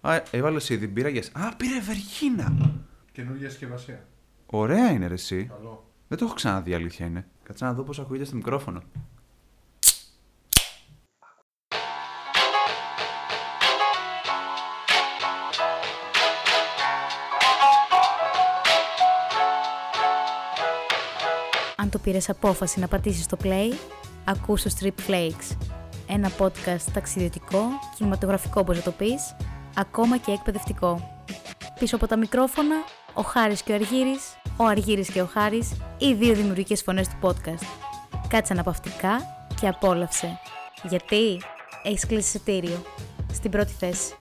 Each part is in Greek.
Α, έβαλες ήδη μπύρα για σ- Α, πήρε βεργίνα. Καινούργια συσκευασία. Ωραία είναι ρε, εσύ. Καλό. Δεν το έχω ξαναδεί, αλήθεια είναι. Κάτσε να δω πώς ακούγεται στο μικρόφωνο. Αν το πήρες απόφαση να πατήσεις το play, ακούς το Strip Flakes. Ένα podcast ταξιδιωτικό, κινηματογραφικό όπως να το πεις, ακόμα και εκπαιδευτικό. Πίσω από τα μικρόφωνα, ο Χάρης και ο Αργύρης, ο Αργύρης και ο Χάρης, οι δύο δημιουργικές φωνές του podcast. Κάτσε αναπαυτικά και απόλαυσε. Γιατί έχεις κλείσει εισιτήριο. Στην πρώτη θέση.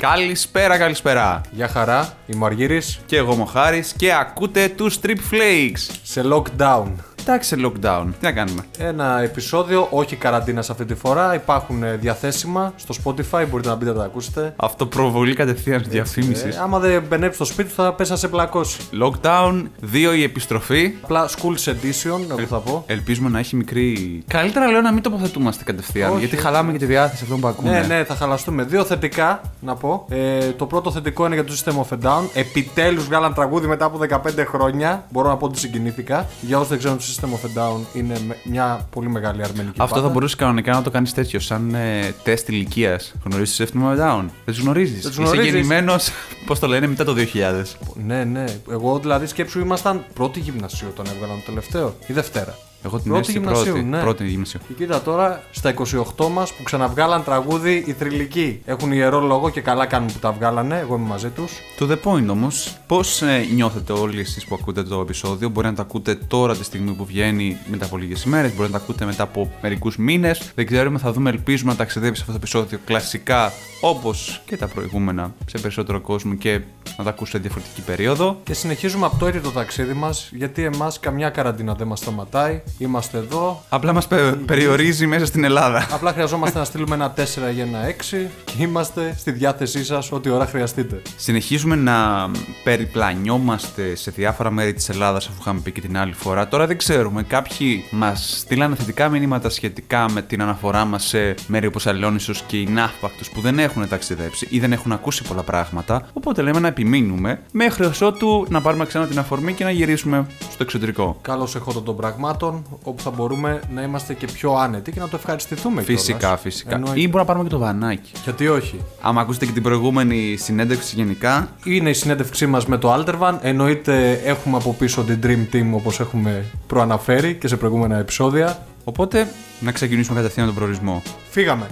Καλησπέρα, καλησπέρα. Γεια χαρά, είμαι ο Αργύρης, Και εγώ είμαι ο Χάρης και ακούτε τους Strip Flakes. σε lockdown. Εντάξει, lockdown. Τι να κάνουμε; Ένα επεισόδιο, όχι καραντίνα αυτή τη φορά, υπάρχουν ε, διαθέσιμα στο Spotify, μπορείτε να μπείτε να τα ακούσετε. Αυτοπροβολή κατευθείαν διαφήμισης. Ε, άμα δεν μπαινέψεις στο σπίτι θα πέσει να σε πλακώσει. Lockdown, 2 η επιστροφή. Απλά schools edition, εγώ θα πω. Ελπίζουμε να έχει μικρή. Καλύτερα λέω να μην τοποθετούμαστε κατευθείαν. Όχι, γιατί όχι. χαλάμε και τη διάθεση αυτών που ακούνε. Ναι, ναι, θα χαλαστούμε. Δύο θετικά να πω. Ε, το πρώτο θετικό είναι για το System of a Down. Επιτέλους βγάλαν τραγούδι μετά από 15 χρόνια. Μπορώ να πω ότι συγκινήθηκα. Για όσους δεν ξέρουν, το System of a Down είναι με- μια πολύ μεγάλη αρμενική Αυτό θα μπάντα. μπορούσες κανονικά να το κάνεις τέτοιο, σαν ε, τεστ ηλικίας. Γνωρίζεις του System of a Down. Δεν τους γνωρίζεις. Δεν τους Είσαι γνωρίζεις. γεννημένος, πώς το λένε, μετά το 2000. Ναι, ναι. Εγώ δηλαδή σκέψου ήμασταν πρώτη γυμνασίου όταν έβγαλαν το τελευταίο. Ή Δευτέρα. Εγώ την Πρώτη έστει γυμνασίου, πρώτη. ναι. Πρώτη γυμνασίου. Και κοίτα τώρα στα 28 μας που ξαναβγάλαν τραγούδι οι θρηλυκοί. Έχουν ιερό λόγο και καλά κάνουν που τα βγάλανε. Εγώ είμαι μαζί τους. To the point όμως, πώς νιώθετε όλοι εσείς που ακούτε το επεισόδιο; Μπορεί να το ακούτε τώρα τη στιγμή που βγαίνει μετά από λίγες ημέρες, μπορεί να το ακούτε μετά από μερικούς μήνες. Δεν ξέρουμε, θα δούμε, ελπίζουμε να ταξιδέψει αυτό το επεισόδιο κλασικά όπως και τα προηγούμενα σε περισσότερο κόσμο και να τα ακούσετε σε διαφορετική περίοδο. Και συνεχίζουμε απτόητο το ταξίδι μας γιατί εμάς καμιά καραντίνα δεν μας σταματάει. Είμαστε εδώ. Απλά μας περιορίζει μέσα στην Ελλάδα. Απλά χρειαζόμαστε να στείλουμε ένα 4 για ένα 6 και είμαστε στη διάθεσή σας ό,τι ώρα χρειαστείτε. Συνεχίζουμε να περιπλανιόμαστε σε διάφορα μέρη της Ελλάδας αφού είχαμε πει και την άλλη φορά. Τώρα δεν ξέρουμε. Κάποιοι μας στείλανε θετικά μηνύματα σχετικά με την αναφορά μας σε μέρη όπως Αλόνισος και η Ναύπακτος που δεν έχουν ταξιδέψει ή δεν έχουν ακούσει πολλά πράγματα. Οπότε λέμε να επιμείνουμε μέχρι ότου να πάρουμε ξανά την αφορμή και να γυρίσουμε στο εξωτερικό. Καλώς εχόντων των πραγμάτων, όπου θα μπορούμε να είμαστε και πιο άνετοι και να το ευχαριστηθούμε κιόλας. Φυσικά, φυσικά. Εννοείται. Ή μπορούμε να πάρουμε και το βανάκι. Γιατί όχι; Άμα ακούσετε και την προηγούμενη συνέντευξη γενικά, Είναι η συνέντευξή μας με το Altervan. Εννοείται έχουμε από πίσω την Dream Team όπως έχουμε προαναφέρει και σε προηγούμενα επεισόδια. οπότε να ξεκινήσουμε κατευθείαν τον προορισμό. Φύγαμε.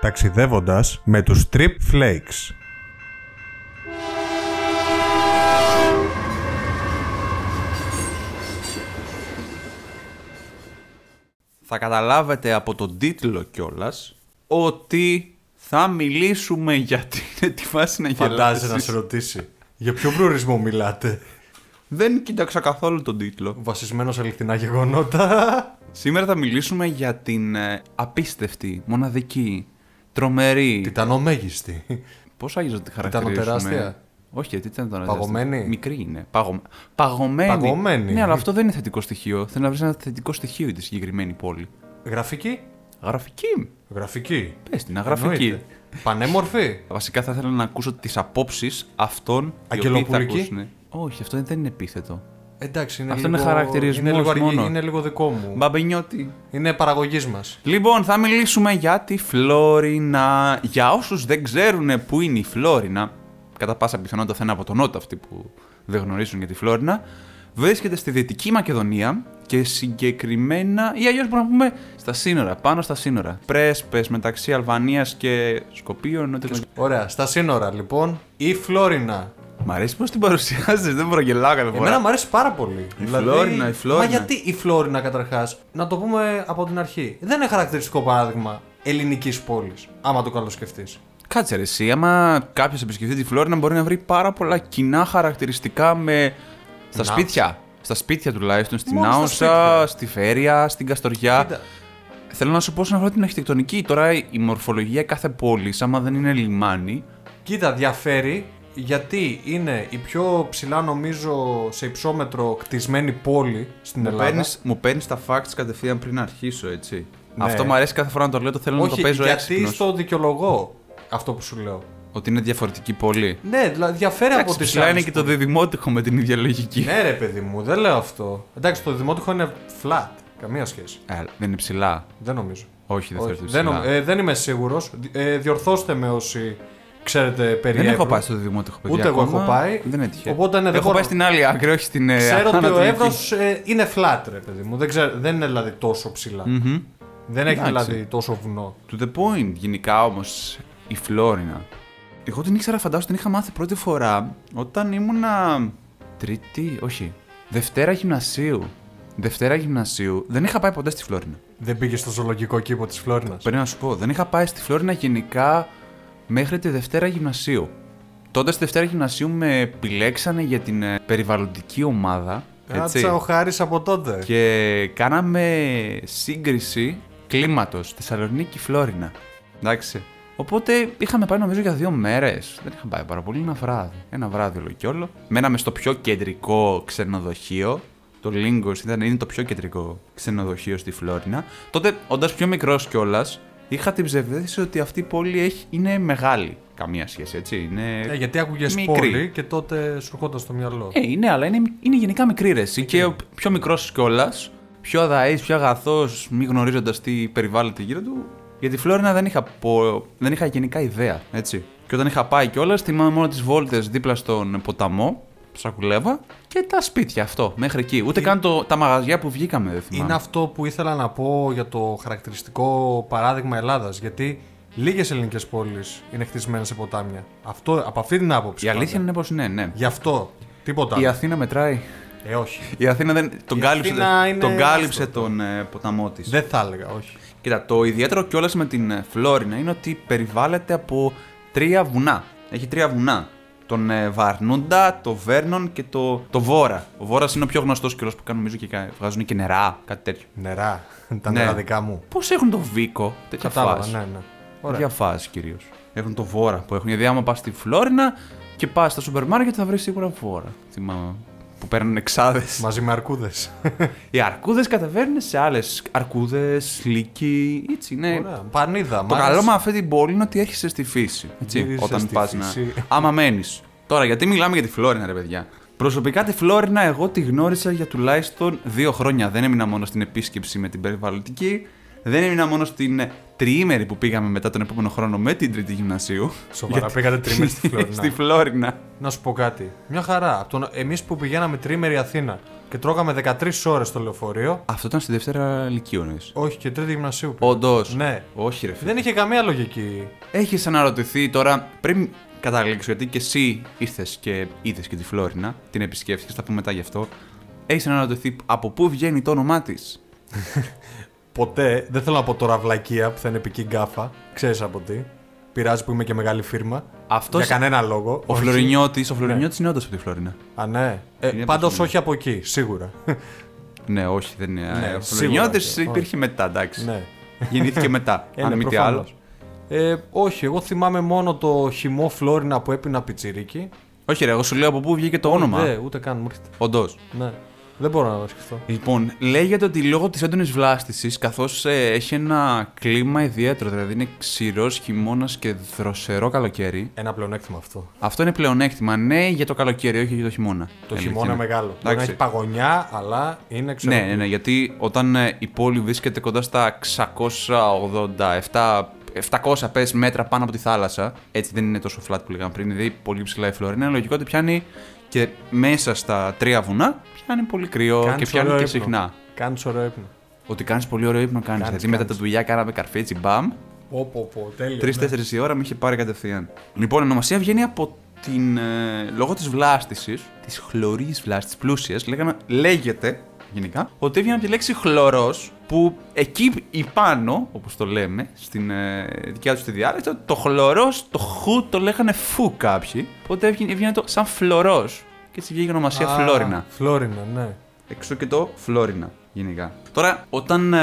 Ταξιδεύοντας με τους Trip Flakes. Θα καταλάβετε από τον τίτλο κιόλας ότι θα μιλήσουμε για την τη φάση να Φαντάζεσαι να γελάσεις. σε ρωτήσει. Για ποιο προορισμό μιλάτε; Δεν κοίταξα καθόλου τον τίτλο. Βασισμένος σε αληθινά γεγονότα. Σήμερα θα μιλήσουμε για την ε, απίστευτη, μοναδική, τρομερή. Τιτανομέγιστη. Πώς άγιζε να τη χαρακτηρίσουμε. τεράστια. Όχι, γιατί ήταν το Παγωμένη; Μικρή είναι. Παγω... Παγωμένη. Παγωμένη. Ναι, αλλά αυτό δεν είναι θετικό στοιχείο. Θέλω να βρεις ένα θετικό στοιχείο για τη συγκεκριμένη πόλη. Γραφική; Γραφική. Γραφική. Πες την, αγραφική. Εννοείται. Πανέμορφη. Βασικά θα ήθελα να ακούσω τις απόψεις αυτών οι οποίοι θα Αγγελοπουλική. ακούσουν. Όχι, αυτό δεν είναι επίθετο. Εντάξει, είναι Αυτό λίγο... είναι χαρακτηρισμός είναι λίγο, αργή- μόνο. είναι λίγο δικό μου. Μπαμπενιώτη. Είναι παραγωγής μας. Λοιπόν, θα μιλήσουμε για τη Φλόρινα. Για όσους δεν ξέρουν πού είναι η Φλόρινα, κατά πάσα πιθανότητα θα είναι από τον Νότο αυτοί που δεν γνωρίζουν για τη Φλόρινα, βρίσκεται στη Δυτική Μακεδονία και συγκεκριμένα, ή αλλιώς μπορούμε να πούμε στα σύνορα, πάνω στα σύνορα. Πρέσπες μεταξύ Αλβανίας και Σκοπίων. νότιος Ωραία, στα σύνορα λοιπόν, η Φλόρινα. Μ' αρέσει πώς την παρουσιάζεις, δεν μπορώ να γελάω κάθε φορά. Εμένα μου αρέσει πάρα πολύ. Η Φλόρινα, η Φλόρινα. Μα γιατί η Φλόρινα καταρχάς, να το πούμε από την αρχή, δεν είναι χαρακτηριστικό παράδειγμα ελληνικής πόλης, άμα το καλοσκεφτεί. Κάτσε ρε, εσύ. Άμα κάποιος επισκεφτεί τη Φλόρινα, μπορεί να βρει πάρα πολλά κοινά χαρακτηριστικά με. στα Να. σπίτια. Στα σπίτια τουλάχιστον. Στην Μόνο στα Άουσα, σπίτια. στη Φέρεια, στην Καστοριά. Κοίτα, Θέλω να σου πω όσον αφορά την αρχιτεκτονική. Τώρα η μορφολογία κάθε πόλης, άμα δεν είναι λιμάνι. Κοίτα, διαφέρει γιατί είναι η πιο ψηλά νομίζω σε υψόμετρο κτισμένη πόλη στην Μου Ελλάδα. παίρνεις, μου παίρνεις τα facts κατευθείαν πριν αρχίσω, έτσι. Ναι. Αυτό μου αρέσει κάθε φορά να το λέω, το θέλω να Όχι, το παίζω γιατί έξυπνος. στο δικαιολογώ αυτό που σου λέω. Ότι είναι διαφορετική πόλη. Ναι, δηλαδή διαφέρει από Εντάξει, τις ψηλά είναι άλλες και το πόλεις. διδημότυχο με την ίδια λογική. Ναι, ρε παιδί μου, δεν λέω αυτό. Εντάξει, το δημότυχο είναι flat. Καμία σχέση. Ε, δεν είναι ψηλά. Δεν νομίζω. Όχι, δεν Όχι, θεωρείται δεν, ψηλά. νομ- ε, δεν είμαι σίγουρος. Ε, διορθώστε με όσοι ξέρετε περί δεν έχω Εύρου. πάει στο διδημότυχο παιδιά. Ούτε εγώ ακόμα. έχω πάει. Δεν έτυχε. Οπότε, ναι, δεν έχω μπορώ- πάει στην άλλη άκρη, όχι στην. ε, Ξέρω ότι ο ανατολική. Εύρο είναι flat, ρε παιδί μου. Δεν, ξέρω, δεν είναι δηλαδή τόσο ψηλά. Μμμ. Δεν έχει Εντάξει. δηλαδή τόσο βουνό. To the point, γενικά όμως η Φλόρινα. Εγώ την ήξερα, φαντάζομαι την είχα μάθει πρώτη φορά όταν ήμουνα. Τρίτη, όχι. Δευτέρα γυμνασίου. Δευτέρα γυμνασίου. Δεν είχα πάει ποτέ στη Φλόρινα. Δεν πήγες στο ζωολογικό κήπο της Φλόρινας; Πρέπει να σου πω, δεν είχα πάει στη Φλόρινα γενικά μέχρι τη Δευτέρα γυμνασίου. Τότε στη Δευτέρα γυμνασίου με επιλέξανε για την ε, περιβαλλοντική ομάδα. Έτσι. Κάτσα ο Χάρης από τότε. Και κάναμε σύγκριση κλίματος Θεσσαλονίκη Φλόρινα. Εντάξει. Οπότε είχαμε πάει νομίζω για δύο μέρες. Δεν είχαμε πάει πάρα πολύ, ένα βράδυ. Ένα βράδυ όλο και όλο. Μέναμε στο πιο κεντρικό ξενοδοχείο. Το Lingos ήταν είναι το πιο κεντρικό ξενοδοχείο στη Φλόρινα. Τότε, όντας πιο μικρός κιόλας, είχα την ψευδέστηση ότι αυτή η πόλη έχει, είναι μεγάλη. Καμία σχέση, έτσι. Είναι Ε, γιατί άκουγες μικρή. πόλη και τότε σου ερχόταν στο μυαλό. Ε, είναι, αλλά είναι, είναι γενικά μικρή ρε. εσύ. Και ο πιο μικρός κιόλας, πιο αδαής, πιο αγαθός, μη γνωρίζοντας τι περιβάλλεται γύρω του. Για τη Φλόρινα δεν είχα, πω, δεν είχα γενικά ιδέα, έτσι. Και όταν είχα πάει κιόλας, θυμάμαι μόνο τις βόλτες δίπλα στον ποταμό, Σακουλέβα, και τα σπίτια αυτό, μέχρι εκεί. Ούτε καν το, τα μαγαζιά που βγήκαμε, δεν θυμάμαι. Είναι αυτό που ήθελα να πω για το χαρακτηριστικό παράδειγμα Ελλάδας. Γιατί λίγες ελληνικές πόλεις είναι χτισμένες σε ποτάμια. Αυτό, από αυτή την άποψη. Η αλήθεια πάντα. είναι πως ναι, ναι. Γι' αυτό. Τίποτα. Η άλλο. Αθήνα μετράει. Ε, όχι. Η Αθήνα δεν, τον Η κάλυψε, Αθήνα είναι τον, κάλυψε άστο. τον ε, ποταμό της. Δεν θα έλεγα, όχι. Κοίτα, το ιδιαίτερο κιόλας με την ε, Φλόρινα είναι ότι περιβάλλεται από τρία βουνά. Έχει τρία βουνά. Τον ε, Βαρνούντα, το Βέρνον και το, το Βόρα. Ο Βόρας είναι ο πιο γνωστός κιόλας που κάνουν νομίζω και κα- βγάζουν και νερά, κάτι τέτοιο. Νερά. Τα Ναι. νερά δικά μου. Πώς έχουν το Βίκο, τέτοια Κατάλαβα, φάση; ναι, ναι. Ωραία. Τέτοια φάση κυρίως. Έχουν το Βόρα που έχουν. Γιατί άμα πας στη Φλόρινα και πας στα σούπερ μάρκετ θα βρεις σίγουρα Βόρα. Θυμάμαι. Που παίρνουν εξάδες. Μαζί με αρκούδες. Οι αρκούδες κατεβαίνουν σε άλλες αρκούδες, λύκοι, έτσι είναι. Ωραία. Πανίδα. Το μ' άρεσε. καλό με αυτή την πόλη είναι ότι έρχεσαι στη φύση. Έτσι, Γύρισες όταν στη πας να. φύση. Άμα μένεις. Τώρα, γιατί μιλάμε για τη Φλόρινα, ρε παιδιά; Προσωπικά τη Φλόρινα εγώ τη γνώρισα για τουλάχιστον δύο χρόνια. Δεν έμεινα μόνο στην επίσκεψη με την περιβαλλοντική. Δεν έμεινα μόνος στην ε, τριήμερη που πήγαμε μετά τον επόμενο χρόνο με την τρίτη γυμνασίου. Σοβαρά, Γιατί- πήγατε τριήμερη στη Φλόρινα. στη Φλόρινα. Να σου πω κάτι. Μια χαρά. Εμείς που πηγαίναμε τρίμερη Αθήνα και τρώγαμε 13 ώρες στο λεωφορείο. Αυτό ήταν στη Δευτέρα Λυκείου, εννοείς. Όχι, και τρίτη γυμνασίου. πήγα. Όντως. Ναι. Όχι, ρε φίλε. Δεν είχε καμία λογική. Έχεις αναρωτηθεί τώρα, πριν καταλήξω, γιατί και εσύ ήρθες και είδες και τη Φλόρινα, την επισκέφθηκες, θα πούμε μετά γι' αυτό. Έχεις αναρωτηθεί από πού βγαίνει το όνομά της; Ποτέ, δεν θέλω να πω τώρα βλακεία που θα είναι επική γκάφα. Ξέρεις από τι. Πειράζει που είμαι και μεγάλη φίρμα. Αυτός- Για κανένα λόγο. Ο Όχι. Φλωρινιώτης ο Φλωρινιώτης είναι όντως από τη Φλόρινα. Α, ναι. Ε, Είναι Πάντως από τη όχι από εκεί, σίγουρα. Ναι, όχι, δεν είναι. Ναι, ο σίγουρα Φλωρινιώτης όχι. υπήρχε μετά, εντάξει. ναι. Γεννήθηκε μετά. Ε, αν ναι, μη τι προφανώς. άλλο. Ε, όχι, εγώ θυμάμαι μόνο το χυμό Φλόρινα που έπινα πιτσιρίκι. Όχι, ρε, εγώ σου λέω από πού βγήκε το όνομα. Δεν, ούτε καν μου έρχεται. Όντως. Ναι. Δεν μπορώ να το σκεφτώ. Λοιπόν, λέγεται ότι λόγω της έντονης βλάστησης, καθώς έχει ένα κλίμα ιδιαίτερο, δηλαδή είναι ξηρός χειμώνας και δροσερό καλοκαίρι. Ένα πλεονέκτημα αυτό. Αυτό είναι πλεονέκτημα, ναι, για το καλοκαίρι, όχι για το χημώνα. Το Αλήθεια χειμώνα είναι. μεγάλο. Μπορεί να Εντάξει. έχει παγωνιά, αλλά είναι ξέρω. Ναι, ναι, ναι, γιατί όταν ε, η πόλη βρίσκεται κοντά στα 687 700 πες μέτρα πάνω από τη θάλασσα, έτσι δεν είναι τόσο flat που λέγαμε πριν, δηλαδή πολύ ψηλά η Φλόρινα, είναι λογικό ότι πιάνει και μέσα στα τρία βουνά πιάνει πολύ κρύο και Κάνεις πιάνει ωραίο και ύπνο. συχνά. Κάνεις ωραίο ύπνο. Ότι κάνεις πολύ ωραίο ύπνο κάνεις. Κάνεις, Δηλαδή μετά τα κάνεις. δουλειά κάναμε καρφίτσι, μπαμ. Πω, πω, πω, τέλειο. ναι. Τρει-τέσσερι η ώρα με είχε πάρει κατευθείαν. Λοιπόν, η ονομασία βγαίνει από την. Ε, λόγω της βλάστησης, της χλωρής βλάστησης, πλούσιας, λέγεται γενικά, ότι έβγαινε από τη λέξη χλωρός, που εκεί η πάνω, όπως το λέμε, στην ε, δικιά τους τη διάλεξη, το χλωρός, το χου το λέγανε φου κάποιοι. Οπότε έβγαινε, έβγαινε το σαν φλωρός. Και έτσι βγήκε η ονομασία Α, Φλόρινα. Φλόρινα, ναι. Εξώ και το Φλόρινα γενικά. Τώρα, όταν ε,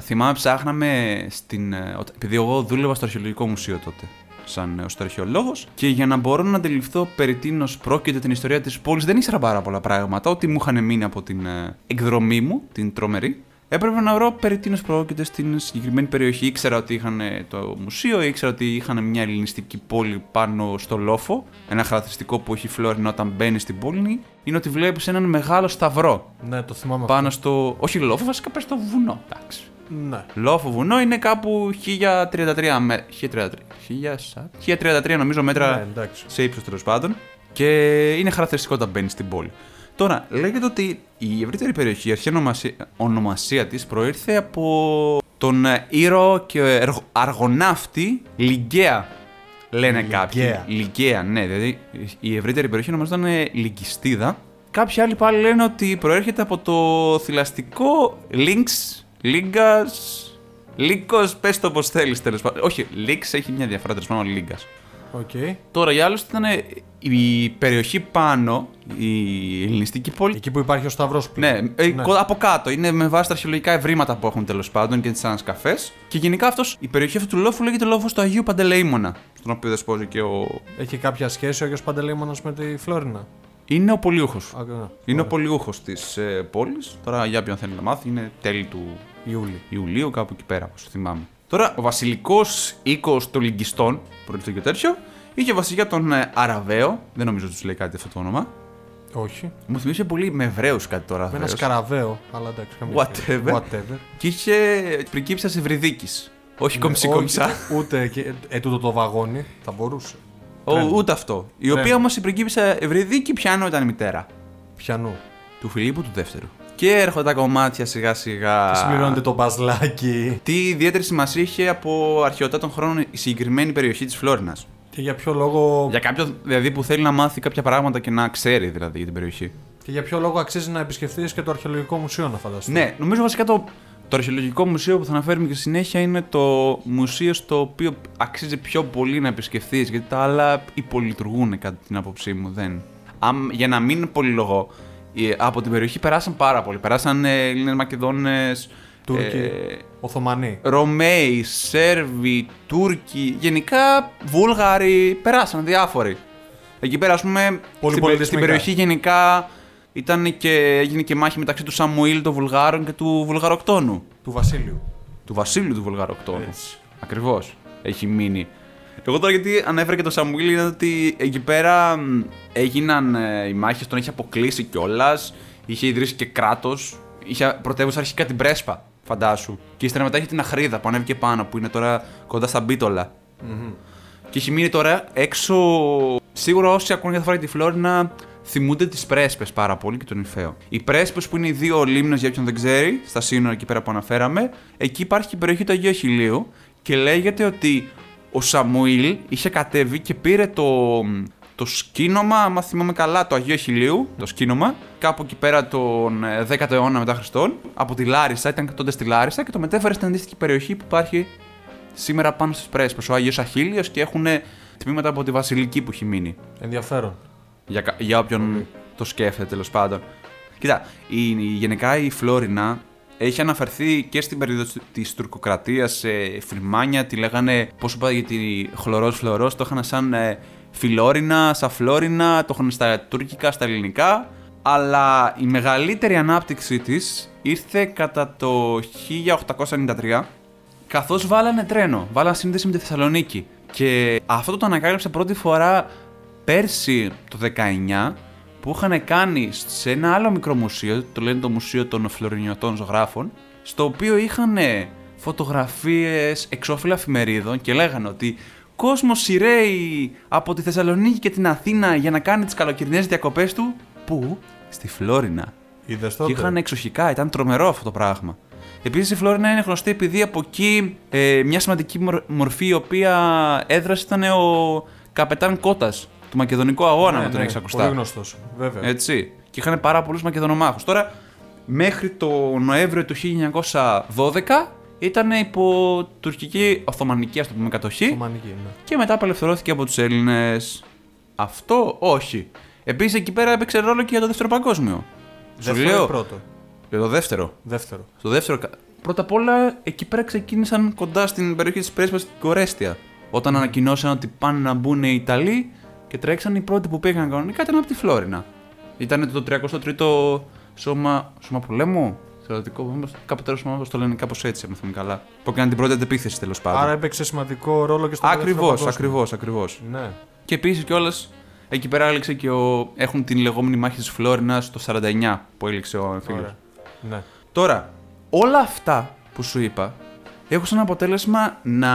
θυμάμαι ψάχναμε στην. ε, όταν- επειδή εγώ δούλευα στο αρχαιολογικό μουσείο τότε, σαν νέος αρχαιολόγο, και για να μπορώ να αντιληφθώ περί τίνος πρόκειται την ιστορία της πόλης, δεν ήξερα πάρα πολλά πράγματα. Ό,τι μου είχαν μείνει από την ε, εκδρομή μου, την τρομερή. Έπρεπε να βρω περί τίνος πρόκειται στην συγκεκριμένη περιοχή. Ήξερα ότι είχαν ε, το μουσείο, ήξερα ότι είχαν μια ελληνιστική πόλη πάνω στο λόφο. Ένα χαρακτηριστικό που έχει η Φλόρινα όταν μπαίνει στην πόλη είναι ότι βλέπεις έναν μεγάλο σταυρό Ναι, το θυμάμαι πάνω στο. Όχι λόφο, βασικά πες στο βουνό. Εντάξει. Αυτό. Ναι. Λόφο βουνό είναι κάπου 1033 μέτρα. 1033. 1033 νομίζω μέτρα Ναι, εντάξει. σε ύψος τέλος πάντων. Και είναι χαρακτηριστικό όταν μπαίνεις στην πόλη. Τώρα, λέγεται ότι η ευρύτερη περιοχή, η αρχαία ονομασία, ονομασία της προήρθε από τον ε, ήρωο και εργο- αργοναύτη Λιγκαία. Λένε κάποιοι. Λιγκαία. Λιγκαία, ναι. Δηλαδή η ευρύτερη περιοχή ονομαζόταν ε, Λυγκιστίδα. Κάποιοι άλλοι πάλι λένε ότι προέρχεται από το θηλαστικό Lynx, Λίγκας. Λύκο, πες το όπως θέλεις τέλος πάντων. Όχι, Λύξ έχει μια διαφορά τέλος πάντων Λύγκας. Οκ. Τώρα για άλλους ήταν ε, η περιοχή πάνω, η ελληνιστική πόλη. Εκεί που υπάρχει ο Σταυρός Ναι, ε, κο- από κάτω. Είναι με βάση τα αρχαιολογικά ευρήματα που έχουν τέλος πάντων και τις ανασκαφές. Και γενικά αυτός, η περιοχή αυτού του λόφου λέγεται λόφος του Αγίου Παντελεήμονα. Στον οποίο δεσπόζει και ο. Έχει κάποια σχέση ο Άγιος Παντελεήμονας με τη Φλόρινα; Είναι ο πολιούχος. Α, ναι. Είναι ο Ωραία. πολιούχος της ε, πόλης. Τώρα για όποιον θέλει να μάθει, είναι τέλη του Ιούλη. Ιουλίου, κάπου εκεί πέρα, όπως θυμάμαι. Τώρα, ο βασιλικός οίκος των Λυγκιστών, προήλθε και τέτοιο, είχε βασιλιά τον ε, Αραβαίο. Δεν νομίζω ότι τους λέει κάτι αυτό το όνομα. Όχι. Μου θυμίζει πολύ με Εβραίου κάτι τώρα. Με ένα Αραβαίος. σκαραβαίο, αλλά εντάξει. καμία σχέση. Whatever. Whatever. Και είχε πρικύψα Ευρυδίκη. Όχι κομψή Όχι, κομψά. Ούτε και, ε, τούτο το βαγόνι θα μπορούσε. Ο- Τρένο. Ούτε αυτό. Η Τρένο. οποία όμως η πριγκίπισσα Ευρυδίκη πιάνω ήταν η μητέρα Πιανού. του Φιλίππου του Δεύτερου. Και έρχονται τα κομμάτια σιγά σιγά. Και συμπληρώνεται το μπαζλάκι. Τι ιδιαίτερη σημασία είχε από αρχαιότητα των χρόνων η συγκεκριμένη περιοχή της Φλόρινας; Και για ποιο λόγο, Για κάποιον δηλαδή που θέλει να μάθει κάποια πράγματα και να ξέρει δηλαδή για την περιοχή. και για ποιο λόγο αξίζει να επισκεφθείς και το αρχαιολογικό μουσείο, να φανταστεί. Ναι, νομίζω βασικά το, το αρχαιολογικό μουσείο που θα αναφέρουμε και στη συνέχεια είναι το μουσείο στο οποίο αξίζει πιο πολύ να επισκεφθείς, γιατί τα άλλα υπολειτουργούν κατά την άποψή μου. Δεν. Αν, για να μην πολυλογώ, ε, από την περιοχή περάσαν πάρα πολύ. Περάσαν ε, Έλληνε, Μακεδόνες, Τούρκοι. ε, Οθωμανοί. Ρωμαίοι, Σέρβοι, Τούρκοι, γενικά Βούλγαροι, περάσαν διάφοροι. Εκεί πέρα, ας πούμε, στην, πε- στην πολιτισμικά. περιοχή γενικά ήταν και, έγινε και μάχη μεταξύ του Σαμουήλ των Βουλγάρων και του Βουλγαροκτόνου. Του Βασίλειου. Του Βασίλειου του Βουλγαροκτόνου. Έτσι. Ακριβώς. Έχει μείνει. Εγώ τώρα γιατί ανέφερα και το Σαμουήλ είναι ότι εκεί πέρα μ, έγιναν ε, οι μάχες, τον είχε αποκλείσει κιόλας. Είχε ιδρύσει και κράτος. Είχε πρωτεύουσα αρχικά την Πρέσπα, φαντάσου. Και ύστερα μετά είχε την Αχρίδα που ανέβηκε πάνω, που είναι τώρα κοντά στα μπιτολα Και έχει μείνει τώρα έξω. Σίγουρα όσοι ακούνε για τη Φλόρινα θυμούνται τις Πρέσπες πάρα πολύ και τον Ιφαίο. Οι Πρέσπες που είναι οι δύο λίμνες για όποιον δεν ξέρει, στα σύνορα εκεί πέρα που αναφέραμε, εκεί υπάρχει και η περιοχή του Αγίου Αχιλίου και λέγεται ότι ο Σαμουήλ είχε κατέβει και πήρε το, το σκήνομα, άμα θυμάμαι καλά, το Αγίου Αχιλίου, το σκήνομα, κάπου εκεί πέρα τον ε, 10ο αιώνα μετά Χριστόν, από τη Λάρισα, ήταν τότε στη Λάρισα και το μετέφερε στην αντίστοιχη περιοχή που υπάρχει σήμερα πάνω στις Πρέσπε, ο Άγιος Αχίλιος και έχουν τμήματα από τη Βασιλική που έχει μείνει. Ενδιαφέρον. Για, κα- για όποιον το σκέφτεται τέλος πάντων. Κοίτα, η, η- γενικά η Φλόρινα έχει αναφερθεί και στην περίοδο της τουρκοκρατίας σε φρυμάνια. Τη λέγανε, πώς είπα για τη χλωρός φλωρός, το είχαν σαν ε, φιλόρινα, σαν φλόρινα, το είχαν στα τουρκικά, στα ελληνικά. Αλλά η μεγαλύτερη ανάπτυξη της ήρθε κατά το 1893 Καθώς βάλανε τρένο, βάλανε σύνδεση με τη Θεσσαλονίκη. Και αυτό το ανακάλυψα πρώτη φορά πέρσι το 19 που είχαν κάνει σε ένα άλλο μικρό μουσείο, το λένε το Μουσείο των Φλωρινιωτών Ζωγράφων, στο οποίο είχαν φωτογραφίες εξώφυλλα εφημερίδων και λέγανε ότι κόσμος σειραίει από τη Θεσσαλονίκη και την Αθήνα για να κάνει τις καλοκαιρινές διακοπές του. Πού; Στη Φλόρινα. Είδες Και τότε. είχαν εξοχικά, ήταν τρομερό αυτό το πράγμα. Επίσης η Φλόρινα είναι γνωστή επειδή από εκεί ε, μια σημαντική μορ- μορφή η οποία έδρασε ήταν ο καπετάν Κότα του Μακεδονικού Αγώνα, Ναι, με τον ναι, έχεις Πολύ ακουστά. γνωστός. Βέβαια. Έτσι. Και είχαν πάρα πολλούς Μακεδονομάχους. Τώρα, μέχρι το Νοέμβριο του 1912 ήταν υπό τουρκική Οθωμανική, ας το πούμε, κατοχή Οθωμανική, ναι. και μετά απελευθερώθηκε από τους Έλληνες. Αυτό όχι. Επίσης εκεί πέρα έπαιξε ρόλο και για το δεύτερο παγκόσμιο. Σου Δεύτερο ή λέω, πρώτο; για το δεύτερο. Δεύτερο. Στο δεύτερο. κα- Πρώτα απ' όλα, εκεί πέρα ξεκίνησαν κοντά στην περιοχή της Πρέσπα στην Κορέστια. Όταν ανακοινώσαν ότι πάνε να μπουν οι Ιταλοί και τρέξαν οι πρώτοι που πήγαν κανονικά ήταν από τη Φλόρινα. Ήταν το 33ο σώμα, σώμα πολέμου. Στρατιωτικό, μήπως, κάπου τέλο πάντων το λένε κάπως έτσι, αν θυμάμαι καλά. Που έκανε την πρώτη αντεπίθεση τέλος πάντων. Άρα έπαιξε σημαντικό ρόλο και στο δεύτερο Ακριβώς, παγκόσμιο. ακριβώς, ακριβώς. Ναι. Και επίσης κιόλας εκεί πέρα έληξε και ο... έχουν την λεγόμενη μάχη της Φλόρινα το 49 που έληξε ο φίλος. Ωραία. Ναι. Τώρα, όλα αυτά που σου είπα έχουν σαν αποτέλεσμα να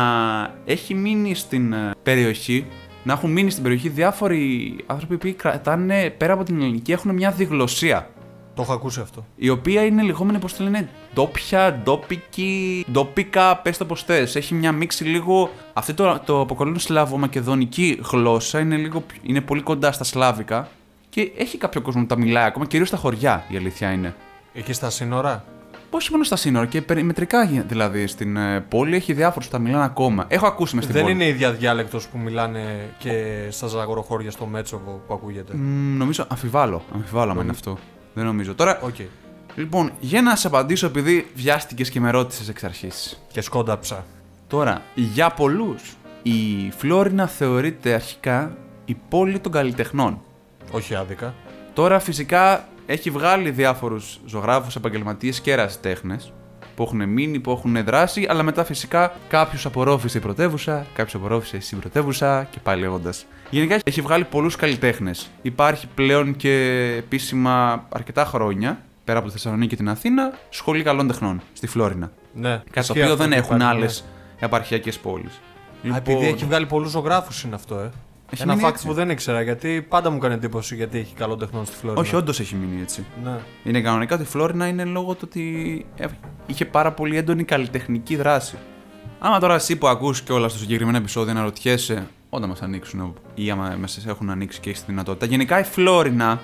έχει μείνει στην ε, περιοχή, να έχουν μείνει στην περιοχή διάφοροι άνθρωποι που κρατάνε πέρα από την ελληνική έχουν μια διγλωσία. Το έχω ακούσει αυτό. Η οποία είναι λεγόμενη, πώς το λένε, ντόπια, ντόπικη, ντόπικα, πες το πώς θες. Έχει μια μίξη λίγο. Αυτό το, το αποκαλούν σλαβο-μακεδονική γλώσσα, είναι, λίγο, πιο- είναι πολύ κοντά στα σλάβικα. Και έχει κάποιο κόσμο που τα μιλάει ακόμα, κυρίως στα χωριά η αλήθεια είναι. Εκεί στα σύνορα; Όχι μόνο στα σύνορα και περιμετρικά γι- δηλαδή στην ε, πόλη έχει διάφορους που τα μιλάνε ακόμα. Έχω ακούσει μες στην Δεν πόλη. είναι η ίδια διάλεκτος που μιλάνε και στα Ζαγοροχώρια στο Μέτσοβο που ακούγεται. Μ, νομίζω, αμφιβάλλω. Αμφιβάλλω αν είναι αυτό. Δεν νομίζω. Τώρα, Οκ. λοιπόν, για να σε απαντήσω, επειδή βιάστηκες και με ρώτησες εξ αρχής. Και σκόνταψα. Τώρα, για πολλούς, η Φλόρινα θεωρείται αρχικά η πόλη των καλλιτεχνών. Όχι άδικα. Τώρα, φυσικά, έχει βγάλει διάφορους ζωγράφους, επαγγελματίες και ερασιτέχνες που έχουν μείνει, που έχουν δράσει, αλλά μετά φυσικά κάποιους απορρόφησε η πρωτεύουσα, κάποιους απορρόφησε η πρωτεύουσα και πάλι λέγοντας. Γενικά έχει βγάλει πολλούς καλλιτέχνες. Υπάρχει πλέον και επίσημα αρκετά χρόνια, πέρα από τη Θεσσαλονίκη και την Αθήνα, σχολή καλών τεχνών στη Φλόρινα. Ναι. Κάτι το Ισχύει οποίο αυτό δεν που έχουν υπάρχει, άλλες ναι. επαρχιακές πόλεις. Α, επειδή έχει βγάλει πολλούς ζωγράφους είναι αυτό, ε. Έχει Ένα μείνει fact έτσι. που δεν ήξερα γιατί πάντα μου έκανε εντύπωση γιατί έχει καλό τεχνών στη Φλόρινα. Όχι, όντως έχει μείνει έτσι. Ναι. Είναι κανονικά ότι η Φλόρινα είναι λόγω του ότι ε, είχε πάρα πολύ έντονη καλλιτεχνική δράση. Άμα τώρα εσύ που ακούς και όλα στο συγκεκριμένο επεισόδιο να ρωτιέσαι όταν μας ανοίξουν ή άμα μας έχουν ανοίξει και έχεις τη δυνατότητα. Γενικά η Φλόρινα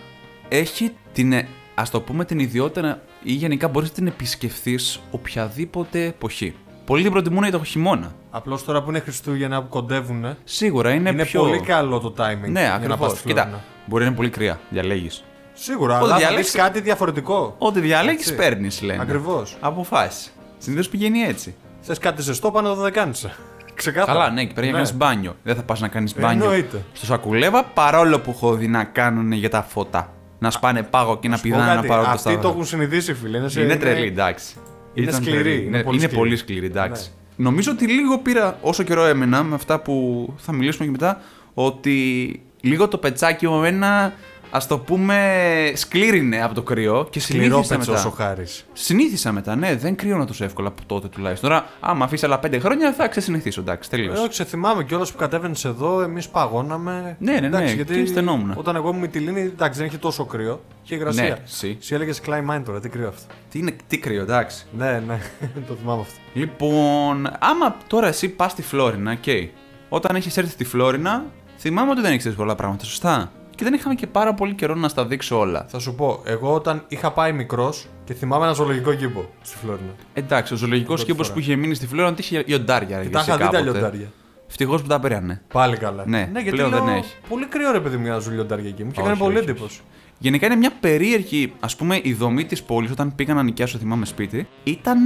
έχει την, ε, ας το πούμε, την ιδιότητα να- ή γενικά μπορείς να την επισκεφθείς οποιαδήποτε εποχή. Πολλοί την προτιμούν για το χειμώνα. Απλώς τώρα που είναι Χριστούγεννα που κοντεύουν. Είναι, Σίγουρα είναι, πιο... πολύ καλό το timing. Ναι, για να ακριβώ. πας στη Κοίτα, Φλόρινα. μπορεί να είναι πολύ κρύα, διαλέγεις. Σίγουρα, Ό,τι αλλά θα διαλέξεις- δεις κάτι διαφορετικό. Ό,τι διαλέγει, Έτσι. παίρνεις, λένε. Ακριβώς. Αποφάσεις. Συνήθως πηγαίνει έτσι. Θες κάτι ζεστό, πάνω εδώ δεν κάνεις. Ξεκάθαρα. Καλά, ναι, εκεί πέρα για να κάνεις μπάνιο. Δεν θα πας να κάνεις Ε, μπάνιο εννοείται. στο σακουλέβα παρόλο που έχω δει να κάνουν για τα φώτα. Να σπάνε πάγο και να Σου πω πηδάνε να κάτι, πάρουν το Αυτοί το σταυρό. έχουν συνηθίσει, φίλε. Είναι, σε- Είναι τρελή, εντάξει. Είναι Ήταν σκληρή, τρελή. είναι Είναι, πολύ είναι σκληρή. πολύ σκληρή, εντάξει. Νομίζω ότι λίγο πήρα όσο καιρό έμενα με αυτά που θα μιλήσουμε και μετά, ότι λίγο το πετσάκι μου εμένα, ας το πούμε, σκλήρινε από το κρύο και Σκληρό συνήθισα πετσό μετά. ο Χάρης. Συνήθισα μετά, ναι, δεν κρύωνα τόσο εύκολα από τότε τουλάχιστον. Τώρα, άμα αφήσει άλλα πέντε χρόνια, θα ξεσυνηθίσω, εντάξει, τελείως. Εγώ ξεθυμάμαι κιόλας που κατέβαινες εδώ, εμείς παγώναμε. Ναι, ναι, ναι, και στενόμουν. Όταν εγώ ήμουν με τη Λίνη, εντάξει, δεν είχε τόσο κρύο. Είχε υγρασία. Ναι, εσύ. Εσύ έλεγες Climb Mine τώρα, τι κρύο αυτό. Τι, είναι, τι κρύο, εντάξει. Ναι, ναι, το θυμάμαι αυτό. Λοιπόν, άμα τώρα εσύ πας στη Φλόρινα, οκ. Όταν έχεις έρθει στη Φλόρινα, θυμάμαι ότι δεν ήξερες πολλά πράγματα, σωστά; Και δεν είχαμε και πάρα πολύ καιρό να στα δείξω όλα. Θα σου πω, εγώ όταν είχα πάει μικρός και θυμάμαι ένα ζωολογικό κήπο στη Φλόρινα. Εντάξει, ο ζωολογικός Πρώτη κήπος φορά. που είχε μείνει στη Φλόρινα είχε λιοντάρια. ρε, Και τα εσύ είχα δει τα κάποτε. λιοντάρια. Ευτυχώς που τα πήρανε. Πάλι καλά. Ναι, γιατί πλέον λέω, δεν έχει. Πολύ κρύο ρε παιδί μου για να ζουν λιοντάρια εκεί. Μου και Όχι, έκανε πολύ όχι, εντύπωση. Γενικά είναι μια περίεργη, ας πούμε, η δομή της πόλης όταν πήγα να νοικιάσω, θυμάμαι σπίτι. Ήταν,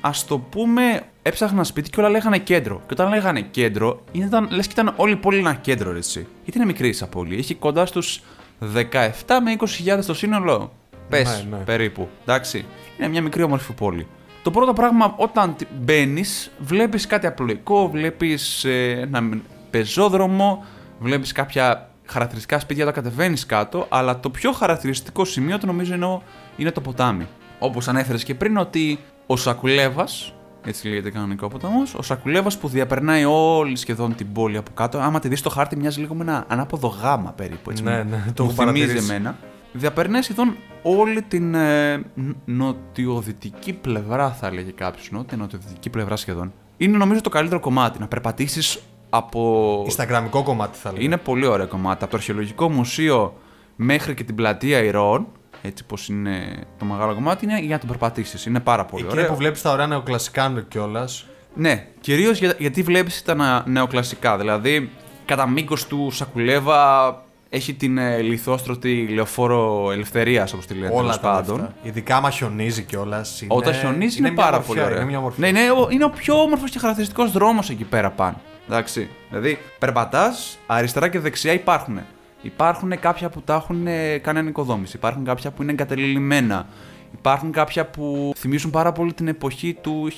ας το πούμε, έψαχνα σπίτι και όλα λέγανε κέντρο. Και όταν λέγανε κέντρο, ήταν, λες και ήταν όλη η πόλη ένα κέντρο, ρε, εσύ. Γιατί είναι μικρή σαν πόλη. Έχει κοντά στους 17 με 20.000 το σύνολο. Πες Ναι, ναι. περίπου. Εντάξει. Είναι μια μικρή όμορφη πόλη. Το πρώτο πράγμα όταν μπαίνεις, βλέπεις κάτι απλοϊκό, βλέπεις ένα πεζόδρομο, βλέπεις κάποια χαρακτηριστικά σπίτια όταν κατεβαίνεις κάτω, αλλά το πιο χαρακτηριστικό σημείο το νομίζω είναι, ο- είναι το ποτάμι. Όπως ανέφερες και πριν, ότι ο Σακουλέβας, έτσι λέγεται κανονικό ποταμός, ο Σακουλέβας που διαπερνάει όλη σχεδόν την πόλη από κάτω, άμα τη δεις στο χάρτη, μοιάζει λίγο με ένα ανάποδο γάμα περίπου. Έτσι, Ναι, μου- ναι, το μου έχω θυμίζει παρατηρήσει. εμένα. Διαπερνάει σχεδόν όλη την ε, ν- νοτιοδυτική πλευρά, θα έλεγε κάποιος. Νότια νοτιοδυτική πλευρά σχεδόν. Είναι νομίζω το καλύτερο κομμάτι. Να περπατήσεις από. Ισταγραμμικό κομμάτι θα λέγαμε. Είναι πολύ ωραίο κομμάτι. Από το Αρχαιολογικό Μουσείο μέχρι και την πλατεία Ηρώων έτσι πως είναι το μεγάλο κομμάτι, είναι για να το περπατήσεις. Είναι πάρα πολύ Εκεί ωραίο. που βλέπεις τα ωραία νεοκλασικά κιόλας. Ναι, κυρίως για, γιατί βλέπεις τα να- νεοκλασικά. Δηλαδή, κατά μήκος του Σακουλέβα έχει την ε, λιθόστρωτη λεωφόρο ελευθερίας, όπως τη λένε, Όλα τέλος τα πάντων. λεφτά. Ειδικά άμα χιονίζει κιόλας. Όταν χιονίζει είναι, πάρα πολύ ωραίο. Είναι μια μορφή. Ναι, είναι, ο- είναι ο πιο όμορφος και χαρακτηριστικός δρόμος εκεί πέρα πάνω. Εντάξει. Δηλαδή, περπατάς, αριστερά και δεξιά υπάρχουν. Υπάρχουν κάποια που τα έχουν ε, κάνει ανοικοδόμηση. Υπάρχουν κάποια που είναι εγκατελειμμένα. Υπάρχουν κάποια που θυμίζουν πάρα πολύ την εποχή του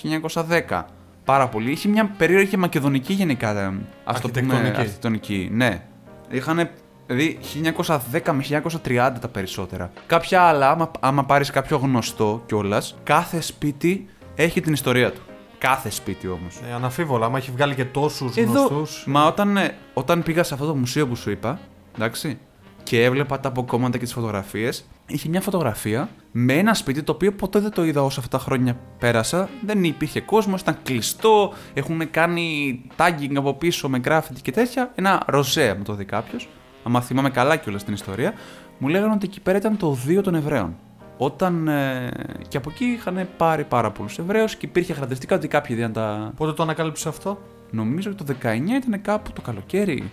1910. Πάρα πολύ. Είχε μια περίεργη μακεδονική γενικά. ε, Ας το πούμε, Αρχιτεκτονική. αρχιτεκτονική. Ναι. Είχαν Δηλαδή 1910 με 1930 τα περισσότερα. Κάποια άλλα, άμα, άμα πάρεις κάποιο γνωστό κιόλας, κάθε σπίτι έχει την ιστορία του. Κάθε σπίτι όμως. Ε, αναφίβολα, άμα έχει βγάλει και τόσους Εδώ, γνωστούς. μα όταν, ε, όταν πήγα σε αυτό το μουσείο που σου είπα, εντάξει, και έβλεπα τα αποκόμματα και τις φωτογραφίες, είχε μια φωτογραφία με ένα σπίτι το οποίο ποτέ δεν το είδα όσο αυτά τα χρόνια πέρασα. Δεν υπήρχε κόσμος, ήταν κλειστό, έχουν κάνει tagging από πίσω με graffiti και τέτοια. Ένα ροζέ, μου το δει κάποιος. Αν θυμάμαι καλά κιόλας την ιστορία, μου λέγανε ότι εκεί πέρα ήταν το οδείο των Εβραίων. Όταν. Ε, και από εκεί είχαν πάρει πάρα πολλούς Εβραίους και υπήρχε χαρακτηριστικά ότι κάποιοι δίναν τα. Πότε το ανακάλυψε αυτό; Νομίζω ότι το 19 ήταν κάπου το καλοκαίρι.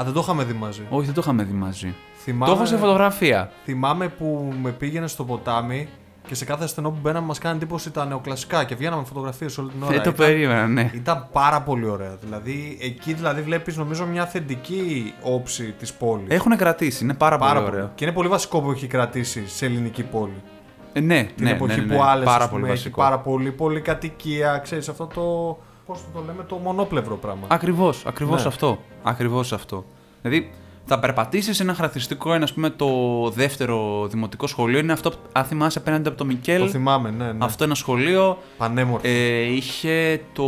Α, δεν το είχαμε δει μαζί. Όχι, δεν το είχαμε δει μαζί. Θυμάμαι, Το έχω σε φωτογραφία. θυμάμαι που με πήγαινε στο ποτάμι και σε κάθε στενό που μπαίναμε μας κάνει εντύπωση τα νεοκλασικά και βγαίναμε φωτογραφίες όλη την ώρα. Δεν το Ήταν- περίμενα, ναι. Ήταν πάρα πολύ ωραία. Δηλαδή, εκεί δηλαδή βλέπεις νομίζω μια αυθεντική όψη της πόλης. Έχουν κρατήσει, είναι πάρα, πάρα πολύ ωραίο. Και είναι πολύ βασικό που έχει κρατήσει σε ελληνική πόλη. Ε, ναι, Την ναι, εποχή ναι, ναι, που άλλες πάρα πούμε, πολύ έχει βασικό. πάρα πολύ πολυκατοικία, ξέρεις αυτό το. Πώς το λέμε, το μονόπλευρο πράγμα. Ακριβώς, ακριβώς Ναι. αυτό. Ακριβώς αυτό. Δηλαδή, θα περπατήσεις ένα χαρακτηριστικό, είναι, ας πούμε, το δεύτερο δημοτικό σχολείο. Είναι αυτό, αν θυμάσαι, απέναντι από το Μικέλ. το θυμάμαι, ναι, ναι. Αυτό ένα σχολείο. Πανέμορφο. Ε, είχε το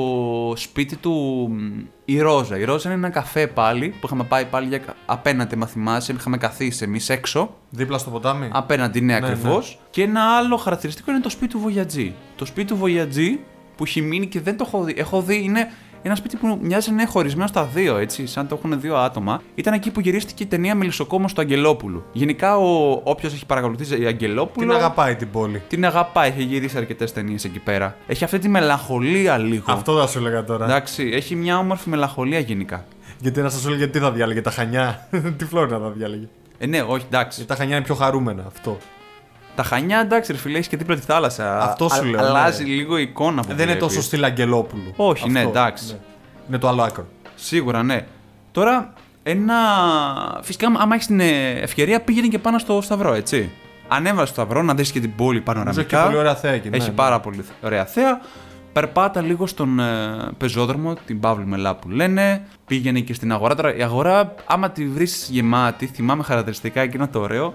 σπίτι του μ, η Ρόζα. Η Ρόζα είναι ένα καφέ πάλι που είχαμε πάει πάλι για, απέναντι, μα θυμάσαι. Είχαμε καθίσει εμείς έξω. Δίπλα στο ποτάμι; Απέναντι, ναι, Ναι, ακριβώς. ναι. Και ένα άλλο χαρακτηριστικό είναι το σπίτι του Βοιατζή. Το σπίτι του Βοιατζή που έχει μείνει και δεν το έχω δει. Έχω δει, είναι ένα σπίτι που μοιάζει να είναι χωρισμένο στα δύο, έτσι, σαν το έχουν δύο άτομα. Ήταν εκεί που γυρίστηκε η ταινία Μελισσοκόμο του Αγγελόπουλου. Γενικά, όποιος έχει παρακολουθήσει η Αγγελόπουλο. Την αγαπάει την πόλη. Την αγαπάει, έχει γυρίσει αρκετές ταινίες εκεί πέρα. Έχει αυτή τη μελαγχολία λίγο. Αυτό θα σου έλεγα τώρα. Εντάξει, έχει μια όμορφη μελαγχολία γενικά. Γιατί να σας έλεγε τι θα διάλεγε, τα χανιά; τι φλόρινα θα διάλεγε; Ε, ναι, όχι, εντάξει. Γιατί τα χανιά είναι πιο χαρούμενα, αυτό. Τα χανιά, εντάξει, ρε φίλε, έχεις και δίπλα τη θάλασσα. Αυτό σου Α- λέω, ναι. Αλλάζει λίγο η εικόνα που δεν είναι βλέπεις. τόσο στυλ Αγγελόπουλου. Όχι, ναι, εντάξει. Είναι το άλλο άκρο. Σίγουρα, ναι. Τώρα, ένα. Φυσικά, άμα έχεις την ε, ευκαιρία, πήγαινε και πάνω στο Σταυρό, έτσι. Ανέβασε στο Σταυρό να δεις και την πόλη Νομίζω πανοραμικά. έχει πολύ ωραία θέα εκεί. ναι, Έχει ναι. πάρα πολύ ωραία θέα. Περπάτα λίγο στον ε, πεζόδρομο, την Παύλη Μελά που λένε. Πήγαινε και στην αγορά. Τώρα, η αγορά, άμα τη βρεις γεμάτη, θυμάμαι χαρακτηριστικά εκείνο το ωραίο,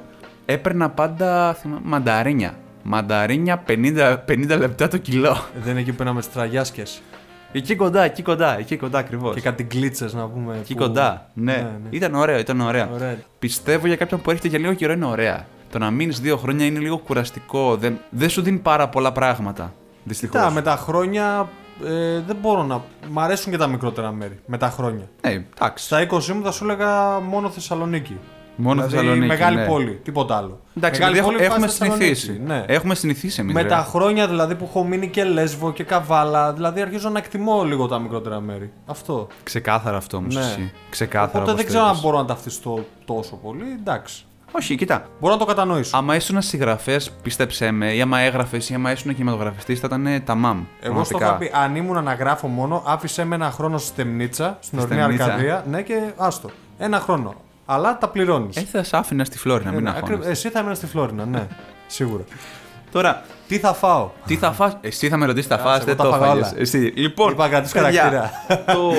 έπαιρνα πάντα θυμάμαι, μανταρίνια. Μανταρίνια 50, 50 λεπτά το κιλό. Ε, Δεν είναι εκεί που πέναμε τι τραγιάσκες. Εκεί κοντά, εκεί κοντά, εκεί κοντά ακριβώς. Και κάτι γκλίτσες να πούμε. Εκεί που- κοντά. Ναι. Ήταν ωραίο, ήταν ωραία. Ωραία. Πιστεύω για κάποιον που έρχεται για λίγο καιρό είναι ωραία. Το να μείνεις δύο χρόνια είναι λίγο κουραστικό. Δεν, δεν σου δίνει πάρα πολλά πράγματα. Δυστυχώς. Κοίτα, με τα χρόνια ε, δεν μπορώ να. Μ' αρέσουν και τα μικρότερα μέρη. Με τα χρόνια. Ε, εντάξει. Στα 20 μου θα σου έλεγα μόνο Θεσσαλονίκη. Μόνο δηλαδή, Θεσσαλονίκη. Μεγάλη ναι. πόλη, τίποτα άλλο. Εντάξει, μεγάλη επειδή πόλη έχουμε πας Θεσσαλονίκη, συνηθίσει. Ναι. Έχουμε συνηθίσει εμείς. Με τα χρόνια δηλαδή που έχω μείνει και Λέσβο και Καβάλα, δηλαδή αρχίζω να εκτιμώ λίγο τα μικρότερα μέρη. Αυτό. Ξεκάθαρα αυτό όμως. Ναι. Ξεκάθαρα. Οπότε όπως δεν το ξέρω αν είπες. μπορώ να ταυτιστώ τόσο πολύ. Εντάξει. Όχι, κοίτα. Μπορώ να το κατανοήσω. Άμα ήσουν συγγραφέα, πίστεψέ με, ή άμα έγραφες ή άμα ήσουν κινηματογραφιστής, θα ήταν τα μαμ. Εγώ στο είχα πει, αν ήμουν να γράφω μόνο, άφησε με ένα χρόνο στη Στεμνίτσα, στην Στη Ορεινή Στεμνίτσα. Αρκαδία. Ναι, και άστο. Ένα χρόνο. Αλλά τα πληρώνεις. Ε, θα σ' άφηνα στη Φλόρινα, μην αγχώνεσαι. Εσύ θα έμενα στη Φλόρινα, ναι. Σίγουρα. Τώρα, Τι θα φάω; τι θα φας, εσύ θα με ρωτήσεις, θα φας, εγώ δεν τα το φάγα φάγες. όλα. Εσύ, λοιπόν, Είπα κρατήσω παιδιά, χαρακτήρα. το...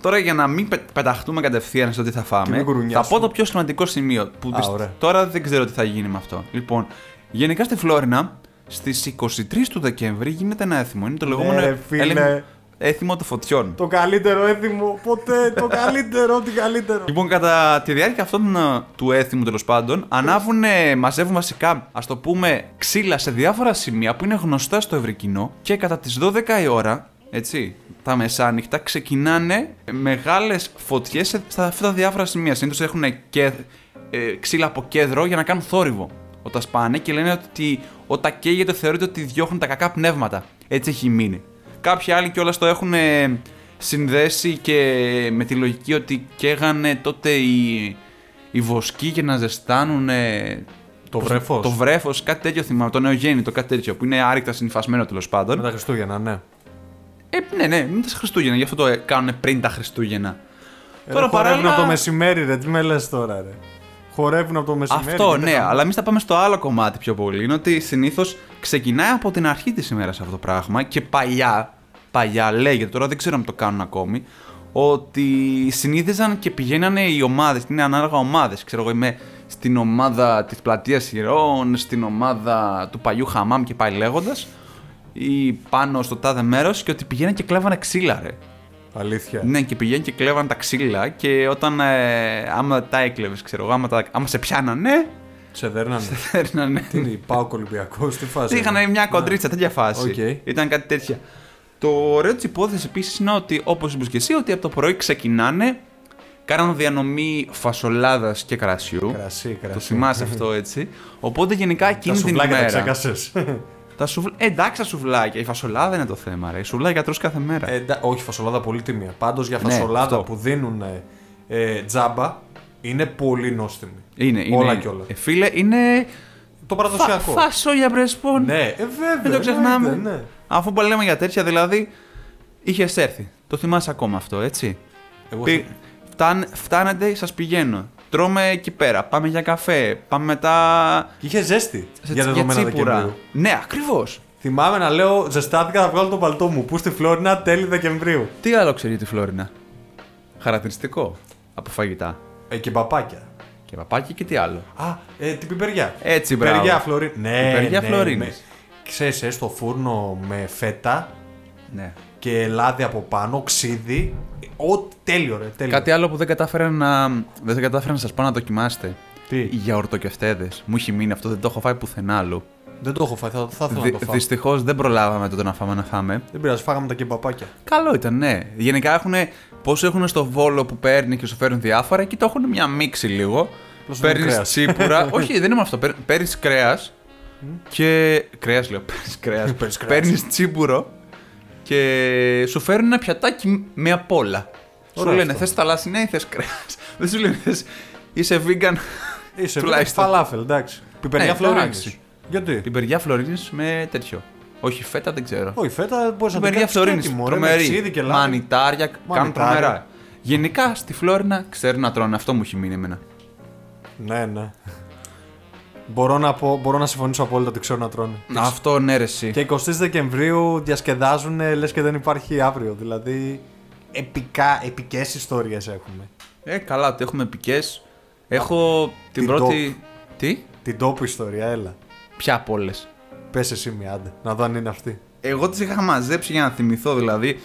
Τώρα για να μην πε- πεταχτούμε κατευθείαν στο τι θα Και φάμε, μην θα γουρουνιάσουμε. πω το πιο σημαντικό σημείο. Που Α, πισ- ωραία. Τώρα δεν ξέρω τι θα γίνει με αυτό. Λοιπόν, γενικά στη Φλόρινα, στις 23 του Δεκέμβρη γίνεται ένα έθιμο. Είναι το λεγόμενο Ναι, ρε, φίλε. έλεγχο- έθιμο των φωτιών. Το καλύτερο έθιμο ποτέ. Το καλύτερο, ό,τι καλύτερο. Λοιπόν, κατά τη διάρκεια αυτών ε, του έθιμου τέλος πάντων, ανάβουν, ε, μαζεύουν βασικά, ας το πούμε, ξύλα σε διάφορα σημεία που είναι γνωστά στο ευρύ κοινό και κατά τις 12 η ώρα, έτσι, τα μεσάνυχτα, ξεκινάνε μεγάλες φωτιές σε στα αυτά τα διάφορα σημεία. Συνήθως έχουν και, ε, ξύλα από κέντρο για να κάνουν θόρυβο. όταν σπάνε και λένε ότι όταν καίγεται θεωρείται ότι διώχνουν τα κακά πνεύματα. Έτσι έχει μείνει. Κάποιοι άλλοι κιόλας το έχουν ε, συνδέσει και με τη λογική ότι καίγανε τότε οι, οι βοσκοί για να ζεστάνουν Το βρέφος. το βρέφος, κάτι τέτοιο θυμάμαι, το νεογέννητο, κάτι τέτοιο που είναι άρρηκτα συνυφασμένο τέλος πάντων. Με τα Χριστούγεννα, ναι. Ε, ναι, ναι, με τα Χριστούγεννα, γι' αυτό το ε, κάνουν πριν τα Χριστούγεννα. Ε, τώρα χορεύουν από το μεσημέρι, ρε. Τι με λες τώρα, ρε. Χορεύουν από το μεσημέρι. Αυτό, γίνεται ναι, χαμός. αλλά εμείς θα πάμε στο άλλο κομμάτι πιο πολύ. Είναι ότι συνήθως ξεκινάει από την αρχή της ημέρας αυτό το πράγμα και παλιά, παλιά λέγεται, τώρα δεν ξέρω αν το κάνουν ακόμη, ότι συνήθιζαν και πηγαίνανε οι ομάδες, είναι ανάλογα ομάδες. Ξέρω εγώ, είμαι στην ομάδα της πλατείας Ηρών, στην ομάδα του παλιού Χαμάμ και πάει λέγοντας, ή πάνω στο τάδε μέρος και ότι πηγαίναν και κλέβανε ξύλα, ρε. Αλήθεια. Ναι, και πηγαίνουν και κλέβαν τα ξύλα και όταν ε, άμα τα έκλεβες, ξέρω εγώ, άμα, τα, άμα σε πιάνανε, Σε δέρνανε. φέρνανε. Τι είναι, πάω Ολυμπιακό, τι φάση. Είχαν μια κοντρίτσα, τέτοια φάση. Οκ. Ήταν κάτι τέτοια. Το ωραίο της υπόθεσης επίσης είναι ότι, όπως είπες και εσύ, ότι από το πρωί ξεκινάνε, κάναν διανομή φασολάδας και κρασιού. Κρασί, κρασί. Το θυμάσαι αυτό έτσι. Οπότε γενικά Τα εκείνη την σουβλάκια τα ημέρα. ξέχασες. Τα σουβλ... ε, εντάξει τα σουβλάκια. Η φασολάδα είναι το θέμα. Ρε. Η σουβλάκια τρως κάθε μέρα. Ε, εντά- όχι, φασολάδα πολύ τίμια. Πάντως για Ναι, φασολάδα αυτό. που δίνουν ε, τζάμπα είναι πολύ νόστιμη. είναι, είναι. όλα και όλα. Ε, φίλε, είναι. Το παραδοσιακό. Φα, φασόλια πρεσπών. Ναι, ε, βέβαια. Δεν το ξεχνάμε. εννοείται, Ναι. Αφού που λέμε για τέτοια, δηλαδή, είχες έρθει. Το θυμάσαι ακόμα αυτό, έτσι; Εγώ Πη... Φτάν... Φτάνετε, σας πηγαίνω. Τρώμε εκεί πέρα. Πάμε για καφέ. Πάμε μετά. Και είχες ζέστη σε- για δεδομένα τσίπουρα. Δεκεμβρίου. Ναι, ακριβώς. Θυμάμαι να λέω ζεστάθηκα να βγάλω το παλτό μου. Πού στη Φλόρινα τέλη Δεκεμβρίου. Τι άλλο ξέρει για τη Φλόρινα; Χαρακτηριστικό από φαγητά. Ε, και παπάκια. Και παπάκι και τι άλλο. Α, ε, την πιπεριά. Έτσι, μπράβο. Πιπεριά Φλωρίνη. Ναι, Πιπεριά ναι, Φλωρίνης. ναι. Ξέρεις, ε, στο φούρνο με φέτα Ναι. και λάδι από πάνω, ξύδι. Ό, τέλειο, ρε. Τέλειο. Κάτι άλλο που δεν κατάφερα να, δεν κατάφερα να σας πω να δοκιμάσετε. Τι; Οι γιαουρτοκευτέδε. Μου έχει μείνει αυτό, δεν το έχω φάει πουθενά άλλου. Δεν το έχω φάει, θα, θα ήθελα να το φάω. Δυστυχώς δεν προλάβαμε τότε να φάμε να φάμε. Δεν πειράζει, φάγαμε τα κεμπαπάκια. Καλό ήταν, ναι. Γενικά έχουν. Πόσο έχουν στο βόλο που παίρνει και σου φέρνουν διάφορα, εκεί το έχουν μια μίξη λίγο. Απλώς είναι Παίρνεις κρέας. τσίπουρα. Όχι, δεν είναι αυτό. Παίρνεις κρέας. Και. Κρέας λέω. Παίρνει κρέας. Παίρνεις κρέας. Παίρνεις τσίπουρο. Και σου φέρνουν ένα πιατάκι με απ' όλα. Σου Ωραίο λένε αυτό. θες θαλάσσινα ή θες κρέας; Δεν σου λένε θες. Είσαι vegan; Είσαι Τουλάχιστον. φαλάφελ, εντάξει. Πιπεριά Ναι, Φλωρίνης. εντάξει. Γιατί; Την περιά Φλωρίνης με τέτοιο. Όχι, φέτα δεν ξέρω. Όχι, φέτα μπορείς να Την το περιά κάνεις Φλωρίνης. έτοιμο, ρε, με ξύδι Τρομερή. και λάδι. Μανιτάρια, κάνουν Μανιτάρια. τρομερά. Γενικά στη Φλόρινα ξέρουν να τρώνε. Αυτό μου έχει μείνει εμένα. Ναι, ναι. Μπορώ να, πω, μπορώ να συμφωνήσω απόλυτα ότι ξέρω να τρώνε. Αυτό ναι, ρε, εσύ. Και 20 Δεκεμβρίου διασκεδάζουν λες και δεν υπάρχει αύριο. Δηλαδή, επικά, επικές ιστορίες έχουμε. Ε, καλά, ότι έχουμε επικές. Έχω την, την πρώτη. Τι; Την τόπου ιστορία, έλα. Ποια από όλες; Πες εσύ μια άντε, να δω αν είναι αυτή. Εγώ τις είχα μαζέψει για να θυμηθώ, δηλαδή.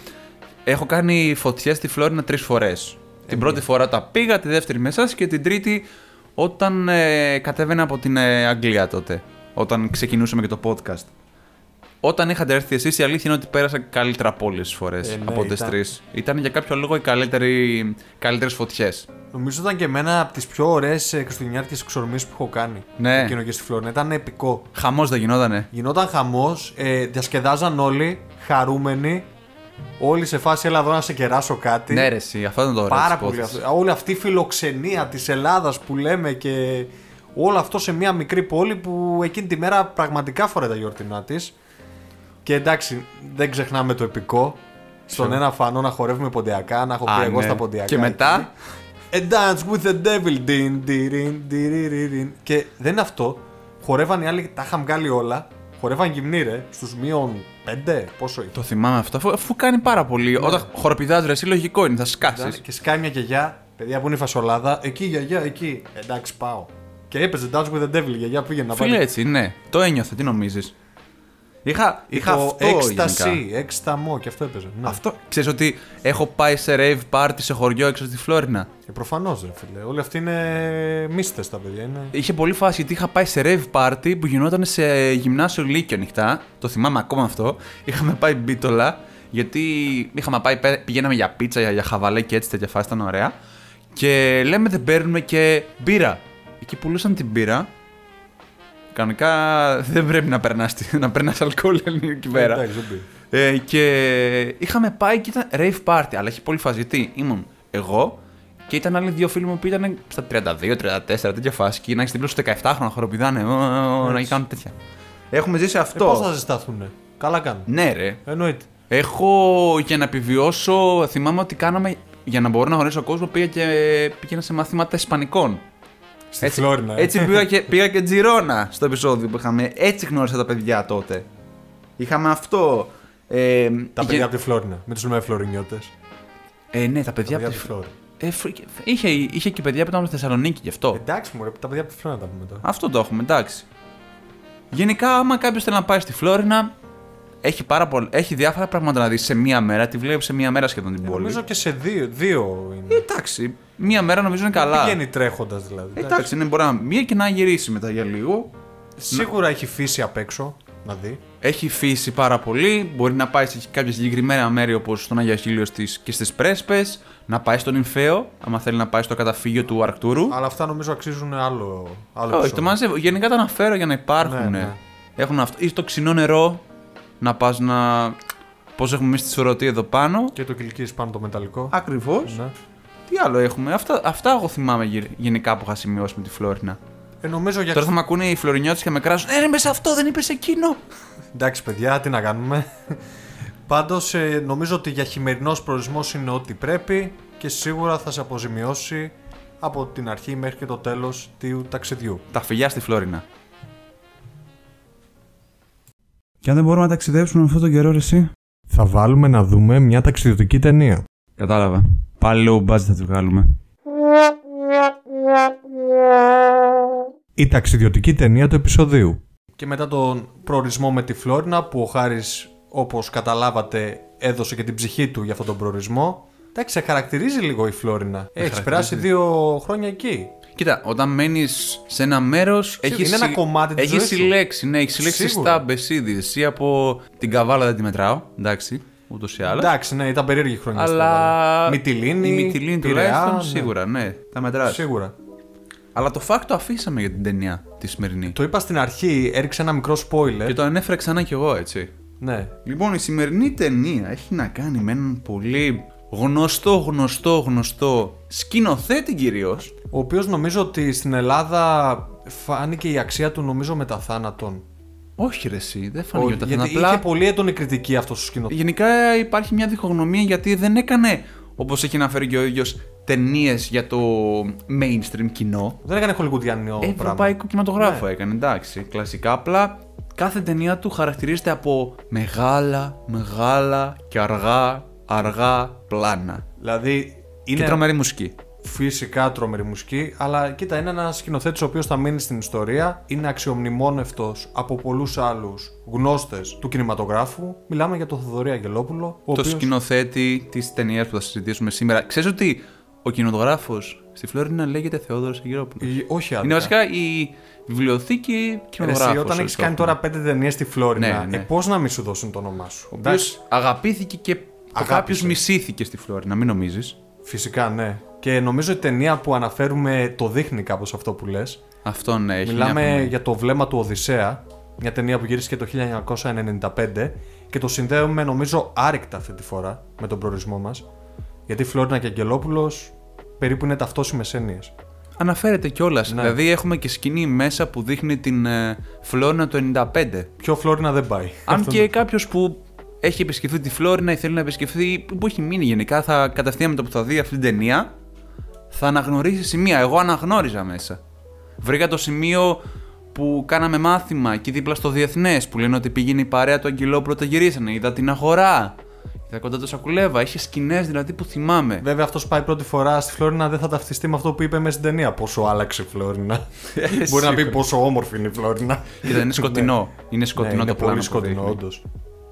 Έχω κάνει φωτιές στη Φλόρινα τρεις φορές. Την πρώτη φορά τα πήγα, τη δεύτερη με εσάς και την τρίτη όταν ε, κατέβαινα από την ε, Αγγλία τότε. Όταν ξεκινούσαμε και το podcast. Όταν είχατε έρθει εσείς, η αλήθεια είναι ότι πέρασα καλύτερα από όλες τις φορές. Ε, ναι, από τις ήταν. τρεις. Ήταν για κάποιο λόγο οι καλύτερες φωτιές. Νομίζω ήταν και εμένα από τις πιο ωραίες χριστουγεννιάτικες εξορμήσεις που έχω κάνει. Ναι. Εκείνο και στη Φλόρινα. Ήταν επικό. Χαμός δεν γινότανε. Γινόταν χαμός, ε, διασκεδάζαν όλοι, χαρούμενοι. Όλοι σε φάση, έλα εδώ να σε κεράσω κάτι. Ναι, ρε, εσύ, αυτό ήταν το ωραίο. Πάρα της πολύ. υπόθεσης. αυτό. Όλη αυτή η φιλοξενία της Ελλάδας που λέμε και όλο αυτό σε μια μικρή πόλη που εκείνη τη μέρα πραγματικά φοράει τα γιορτινά της. Και εντάξει, δεν ξεχνάμε το επικό. Στον ένα φανό να χορεύουμε ποντιακά, να έχω πει Α, εγώ ναι. στα ποντιακά. Και μετά; εκεί. A dance with the devil. Din, dirin, diririn. Και δεν είναι αυτό. Χορεύαν οι άλλοι, τα είχαν βγάλει όλα. Χορεύαν γυμνοί ρε, στους μείον 5, πόσο ήταν. Το θυμάμαι αυτό, αφού, αφού κάνει πάρα πολύ. Όταν χοροπηδάς ρε, εσύ λογικό είναι, θα σκάσεις. Και σκάει μια γιαγιά, παιδιά που είναι η φασολάδα, εκεί γιαγιά, εκεί. Εντάξει, πάω. Και έπαιζε Dance with the Devil, η γιαγιά πήγαινε να Φίλε, πάρει. έτσι, ναι. Το ένιωθα, τι νομίζεις. Είχα, είχα το αυτό γενικά. Ecstasy, έξταμό και αυτό έπαιζε. Ναι. Αυτό. Ξέρεις ότι έχω πάει σε rave party σε χωριό έξω στη Φλόρινα. Και προφανώς ρε φίλε. Όλοι αυτοί είναι μίστες τα παιδιά. Είναι... Είχε πολύ φάση γιατί είχα πάει σε rave party που γινόταν σε γυμνάσιο Λύκειο ανοιχτά. Το θυμάμαι ακόμα αυτό. Είχαμε πάει μπίτολα γιατί είχαμε πάει, πέ- πηγαίναμε για πίτσα, για, για χαβαλέ και έτσι τέτοια φάση ήταν ωραία. Και λέμε δεν παίρνουμε και μπύρα. Εκεί πουλούσαν την μπύρα Κανονικά δεν πρέπει να περνάς να περνάς αλκοόλ εκεί πέρα. Εντάξει, δεν πει. Ε, και είχαμε πάει και ήταν rave party, αλλά έχει πολύ φάση. Γιατί ήμουν εγώ και ήταν άλλοι δύο φίλοι μου που ήταν στα 32-34, τέτοια φάση. Και να έχεις δίπλα στου 17 χρόνια χοροπηδάνε, ε, να Έτσι. κάνουν τέτοια. Έχουμε ζήσει Ε, αυτό. Πώς θα ζεσταθούν. Καλά κάνουν. Ναι, ρε. Εννοείται. Έχω για να επιβιώσω, θυμάμαι ότι κάναμε για να μπορώ να γνωρίσω κόσμο πήγα και πήγαινα σε μαθήματα Ισπανικών. Στη Φλόρινα. ε. έτσι πήγα, και, πήγα και Τζιρόνα στο επεισόδιο που είχαμε. Έτσι γνώρισα τα παιδιά τότε. Είχαμε αυτό. Ε, Τα είχε- παιδιά από τη Φλόρινα. Μην τους λέμε Φλωρινιώτες. Ε, ναι, τα Τα παιδιά παιδιά από από τη τη Φλόρινα. Ε, φρ- είχε, είχε και παιδιά που ήταν στη Θεσσαλονίκη γι' αυτό. Εντάξει, μου τα παιδιά από τη Φλόρινα τα πούμε τώρα. Αυτό το έχουμε, εντάξει. Γενικά, άμα κάποιος θέλει να πάει στη Φλόρινα, έχει, πάρα πολλ... έχει διάφορα πράγματα να δεις σε μία μέρα. Τη βλέπεις σε μία μέρα σχεδόν την Ε, πόλη. Νομίζω και σε δύο, δύο είναι. Ε, εντάξει, μία μέρα νομίζω είναι καλά. Πηγαίνει τρέχοντας δηλαδή. Ε, εντάξει, ναι, μπορεί να μία και να γυρίσει μετά για λίγο. Σίγουρα έχει φύση απ' έξω να δει. Έχει φύσει πάρα πολύ. Μπορεί να πάει σε κάποια συγκεκριμένα μέρη όπως στον Αγία Χίλιο στις, και στις Πρέσπες. Να πάει στον Ινφαίο, άμα θέλει να πάει στο καταφύγιο του Αρκτούρου. Αλλά αυτά νομίζω αξίζουν άλλο, άλλο Όχι, επεισόδιο. το μαζεύω. Γενικά τα αναφέρω για να υπάρχουν. Ναι, ναι. Έχουν αυτό. Ή στο ξινό νερό να πας να. Πώς έχουμε εμείς τη σωρωτή εδώ πάνω. Και το κυλική πάνω το μεταλλικό. Ακριβώς. Ναι. Τι άλλο έχουμε; Αυτά, αυτά εγώ θυμάμαι γε- γενικά που είχα σημειώσει με τη Φλόρινα. Ε, νομίζω για. Τώρα θα με ακούνε οι Φλωρινιώτες και με κράσουν. Ε, δεν είπες αυτό, δεν είπες εκείνο. Εντάξει, παιδιά, τι να κάνουμε. Πάντως, νομίζω ότι για χειμερινός προορισμός είναι ό,τι πρέπει και σίγουρα θα σε αποζημιώσει από την αρχή μέχρι και το τέλος του ταξιδιού. Τα φιλιά στη Φλόρινα. Και αν δεν μπορούμε να ταξιδέψουμε αυτόν τον καιρό, ρε, εσύ. Θα βάλουμε να δούμε μια ταξιδιωτική ταινία. Κατάλαβα. Πάλι low budget θα του βγάλουμε. Η ταξιδιωτική ταινία του επεισοδίου. Και μετά τον προορισμό με τη Φλόρινα που ο Χάρης όπως καταλάβατε έδωσε και την ψυχή του για αυτόν τον προορισμό. Εντάξει, σε χαρακτηρίζει λίγο η Φλόρινα. Έχει χαρακτηρίζει. περάσει δύο χρόνια εκεί. Κοίτα, όταν μένεις σε ένα μέρος. είναι ένα κομμάτι της Έχεις ζωής σου. συλλέξει, ναι, έχεις συλλέξει Σίγουρα. στα ήδη. Εσύ από την καβάλα δεν τη μετράω. Εντάξει, ούτως ή άλλως. Εντάξει, ναι, ήταν περίεργη χρονιά. στην Αλλά. Καβάλα. Μυτιλίνη, Η Μυτιλίνη Πειραιά, τουλάχιστον ναι. σίγουρα, ναι, τα μετρά. Σίγουρα. Αλλά το fact το αφήσαμε για την ταινία τη σημερινή. Το είπα στην αρχή, έριξε ένα μικρό spoiler. Και το ανέφερα ξανά κι εγώ, έτσι. Ναι. Λοιπόν, η σημερινή ταινία έχει να κάνει με έναν πολύ γνωστό, γνωστό, γνωστό σκηνοθέτη κυρίως. Ο οποίος νομίζω ότι στην Ελλάδα φάνηκε η αξία του νομίζω μετά θάνατον. Όχι, ρε, εσύ, δεν φάνηκε Όχι, ότι γιατί ήταν απλά. είχε πολύ έντονη κριτική αυτός ο σκηνοθέτης. Γενικά υπάρχει μια διχογνωμία γιατί δεν έκανε, όπως έχει αναφέρει και ο ίδιος, ταινίες για το mainstream κοινό. Δεν έκανε χολικουδιανό πράγμα. Ευρωπαϊκό κινηματογράφο έκανε, εντάξει. Κλασικά. Απλά κάθε ταινία του χαρακτηρίζεται από μεγάλα, μεγάλα και αργά, αργά πλάνα. Δηλαδή Και είναι τρομερή μουσική. φυσικά τρομερή μουσική, αλλά κοίτα, είναι ένας σκηνοθέτης ο οποίος θα μείνει στην ιστορία. Είναι αξιομνημόνευτος από πολλούς άλλους γνώστες του κινηματογράφου. Μιλάμε για τον Θοδωρή Αγγελόπουλο. Ο το οποίος- σκηνοθέτη της ταινίας που θα συζητήσουμε σήμερα. Ξέρεις ότι ο κινηματογράφος στη Φλόρινα λέγεται Θεόδωρος Αγγελόπουλος; Ε, Όχι άλλα. Είναι βασικά η βιβλιοθήκη Ρε, κινηματογράφου. εσύ, όταν έχεις κάνει τώρα πέντε ταινίες στη Φλόρινα, Ναι, ναι. Ε, πώς να μην σου δώσουν το όνομά σου; Ο οποίος αγαπήθηκε και Αγάπησε. Κάποιος μισήθηκε στη Φλόρινα, μην νομίζεις. Φυσικά, ναι. Και νομίζω η ταινία που αναφέρουμε το δείχνει κάπως αυτό που λες. Αυτό ναι, έχει Μιλάμε μια φωνή. για το βλέμμα του Οδυσσέα, μια ταινία που γύρισε το 1995 και το συνδέουμε νομίζω άρρηκτα αυτή τη φορά με τον προορισμό μας γιατί Φλόρινα και Αγγελόπουλος περίπου είναι ταυτόσιμες έννοιες. Αναφέρεται κιόλας. Ναι. Δηλαδή έχουμε και σκηνή μέσα που δείχνει την ε, Φλόρινα το 95. Πιο Φλόρινα δεν πάει. Αν Αυτό και κάποιος που έχει επισκεφθεί τη Φλόρινα ή θέλει να επισκεφθεί, που έχει μείνει γενικά, θα κατευθείαν με το που θα δει αυτή την ταινία, θα αναγνωρίσει σημεία. Εγώ αναγνώριζα μέσα. Βρήκα το σημείο που κάναμε μάθημα εκεί δίπλα στο Διεθνές, που λένε ότι πήγαινε η παρέα του Αγγελόπουλου όταν γυρίσανε. Είδα την αγορά. Είδα κοντά το Σακουλέβα. Είχε σκηνές δηλαδή που θυμάμαι. Βέβαια αυτός πάει πρώτη φορά στη Φλόρινα δεν θα ταυτιστεί με αυτό που είπε μέσα στην ταινία. Πόσο άλλαξε η Φλόρινα. Μπορεί να πει σίγουρα. πόσο όμορφη είναι η Φλόρινα. Κοίτα, είναι σκοτεινό. Είναι σκοτεινό ναι, το είναι πλάνο. πολύ που σκοτεινό δείχνει.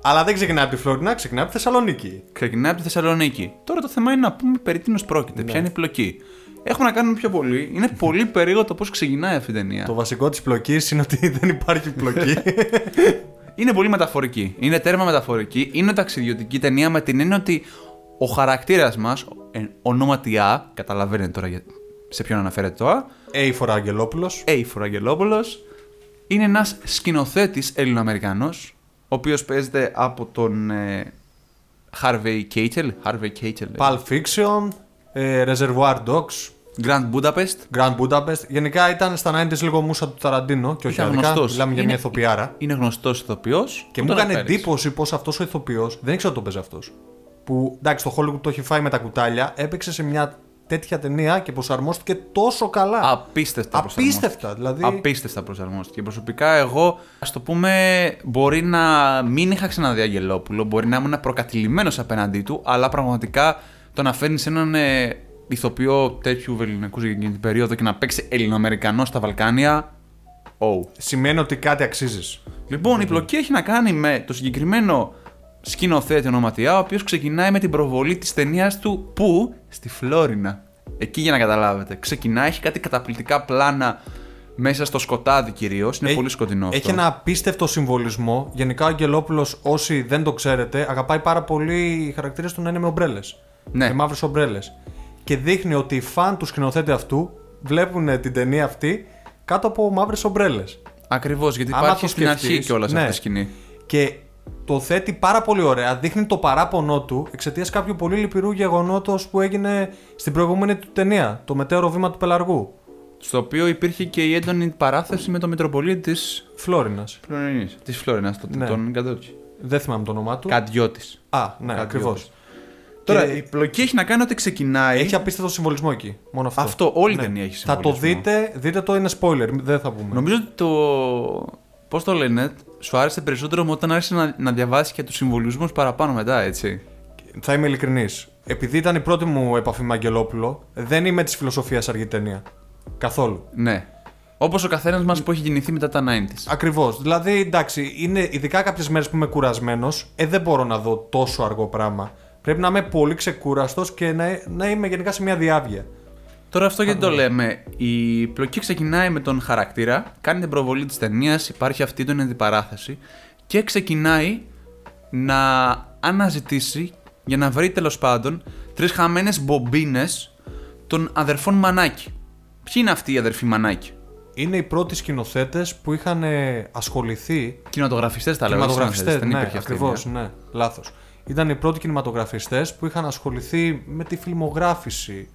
Όντως. Αλλά δεν ξεκινάει από τη Φλόρινα, ξεκινάει από τη Θεσσαλονίκη. Ξεκινάει από τη Θεσσαλονίκη. Τώρα το θέμα είναι να πούμε περί τίνος πρόκειται. Ποια είναι η πλοκή. Έχουμε να κάνουμε πιο πολύ. Είναι πολύ περίεργο το πώς ξεκινάει αυτή η ταινία. Το βασικό της πλοκής είναι ότι δεν υπάρχει πλοκή. Είναι πολύ μεταφορική. Είναι τέρμα μεταφορική. Είναι ταξιδιωτική ταινία με την έννοια ότι ο χαρακτήρας μας, ονόματι Α, καταλαβαίνετε τώρα για- σε ποιον αναφέρεται το Α, Έιφορα Αγγελόπουλος. Έιφορο Αγγελόπουλος, Είναι ένας σκηνοθέτης Έλληνο-Αμερικανός, ο οποίος παίζεται από τον ε, Harvey Keitel. Harvey Keitel. ε, Pulp Fiction, ε, Reservoir Dogs, Grand Budapest. Grand Budapest. Γενικά ήταν στα 90s λίγο μουσα του Ταραντίνο και όχι Ήταν άδικα. γνωστός. Μιλάμε για Είναι- μια ηθοποιάρα. Είναι γνωστός ηθοποιός. Και μου έκανε εντύπωση πως αυτός ο ηθοποιός δεν ήξερα ότι το παίζει αυτός. Που εντάξει, το Hollywood το έχει φάει με τα κουτάλια, έπαιξε σε μια τέτοια ταινία και προσαρμόστηκε τόσο καλά. Απίστευτα. προσαρμόστηκε. Απίστευτα. Δηλαδή. Απίστευτα προσαρμόστηκε. Προσωπικά, εγώ, ας το πούμε, μπορεί να μην είχα ξαναδεί Αγγελόπουλο, μπορεί να ήμουν προκατηλημένος απέναντί του, αλλά πραγματικά το να φέρνεις έναν ε, ηθοποιό τέτοιου βεληνικού για εκείνη την περίοδο και να παίξει Ελληνοαμερικανό στα Βαλκάνια. Oh. Σημαίνει ότι κάτι αξίζεις. Λοιπόν, η πλοκή έχει να κάνει με το συγκεκριμένο σκηνοθέτη ονοματιά, ο οποίος ξεκινάει με την προβολή της ταινίας του που στη Φλόρινα. Εκεί για να καταλάβετε. Ξεκινάει, έχει κάτι καταπληκτικά πλάνα μέσα στο σκοτάδι κυρίως. Είναι Έχει- πολύ σκοτεινό αυτό. Έχει ένα απίστευτο συμβολισμό. Γενικά ο Αγγελόπουλος, όσοι δεν το ξέρετε, αγαπάει πάρα πολύ οι χαρακτήρες του να είναι με ομπρέλες. Ναι. Με μαύρες ομπρέλες. Και δείχνει ότι οι φαν του σκηνοθέτη αυτού βλέπουν την ταινία αυτή κάτω από μαύρες ομπρέλες. Ακριβώς, γιατί Άμα υπάρχει το στην αρχή σκεφτείς, κιόλας ναι. αυτή η σκηνή. Και το θέτει πάρα πολύ ωραία. Δείχνει το παράπονό του εξαιτίας κάποιου πολύ λυπηρού γεγονότος που έγινε στην προηγούμενη του ταινία. Το μετέωρο βήμα του πελαργού. Στο οποίο υπήρχε και η έντονη παράθεση με τον Μητροπολίτη της Φλόρινας. Φλόρινα. Της Φλόρινα, Ναι. τον Καντότσι. Δεν θυμάμαι το όνομά του. Καντιώτη. Α, ναι, ακριβώς. Τώρα, Και- η πλοκή έχει να κάνει ότι ξεκινάει. Έχει απίστευτο συμβολισμό εκεί. Μόνο αυτό. Αυτό, όλη η Ναι. ταινία έχει Θα το συμβολισμό. δείτε, δείτε το είναι spoiler, δεν θα πούμε. Νομίζω ότι το. Πώς το λένε, σου άρεσε περισσότερο μου όταν άρχισε να, να διαβάσεις και τους συμβολισμού παραπάνω μετά, έτσι; Θα είμαι ειλικρινής. Επειδή ήταν η πρώτη μου επαφή με Αγγελόπουλο, δεν είμαι της φιλοσοφίας αργή ταινία. Καθόλου. Ναι. Όπως ο καθένας μας που έχει γεννηθεί μετά τα 90s. Ακριβώς. Δηλαδή, εντάξει, είναι ειδικά κάποιες μέρες που είμαι κουρασμένος, ε, δεν μπορώ να δω τόσο αργό πράγμα. Πρέπει να είμαι πολύ ξεκούραστος και να, να είμαι γενικά σε μια διάβια. Τώρα αυτό γιατί το λέμε. Η πλοκή ξεκινάει με τον χαρακτήρα, κάνει την προβολή της ταινίας, υπάρχει αυτή την αντιπαράθεση και ξεκινάει να αναζητήσει για να βρει τέλος πάντων τρεις χαμένες μπομπίνες των αδερφών Μανάκη. Ποιοι είναι αυτοί οι αδερφοί Μανάκη; Είναι οι πρώτοι σκηνοθέτες που είχαν ε, ασχοληθεί. Κινηματογραφιστές τα λέω. όχι Κινηματογραφιστές, συνθέτες, δεν ναι, υπήρχε αυτή η ακριβώς, ιδέα. ναι, λάθος. Ήταν οι πρώτοι κινηματογραφιστές που είχαν ασχοληθεί με τη φιλμογράφηση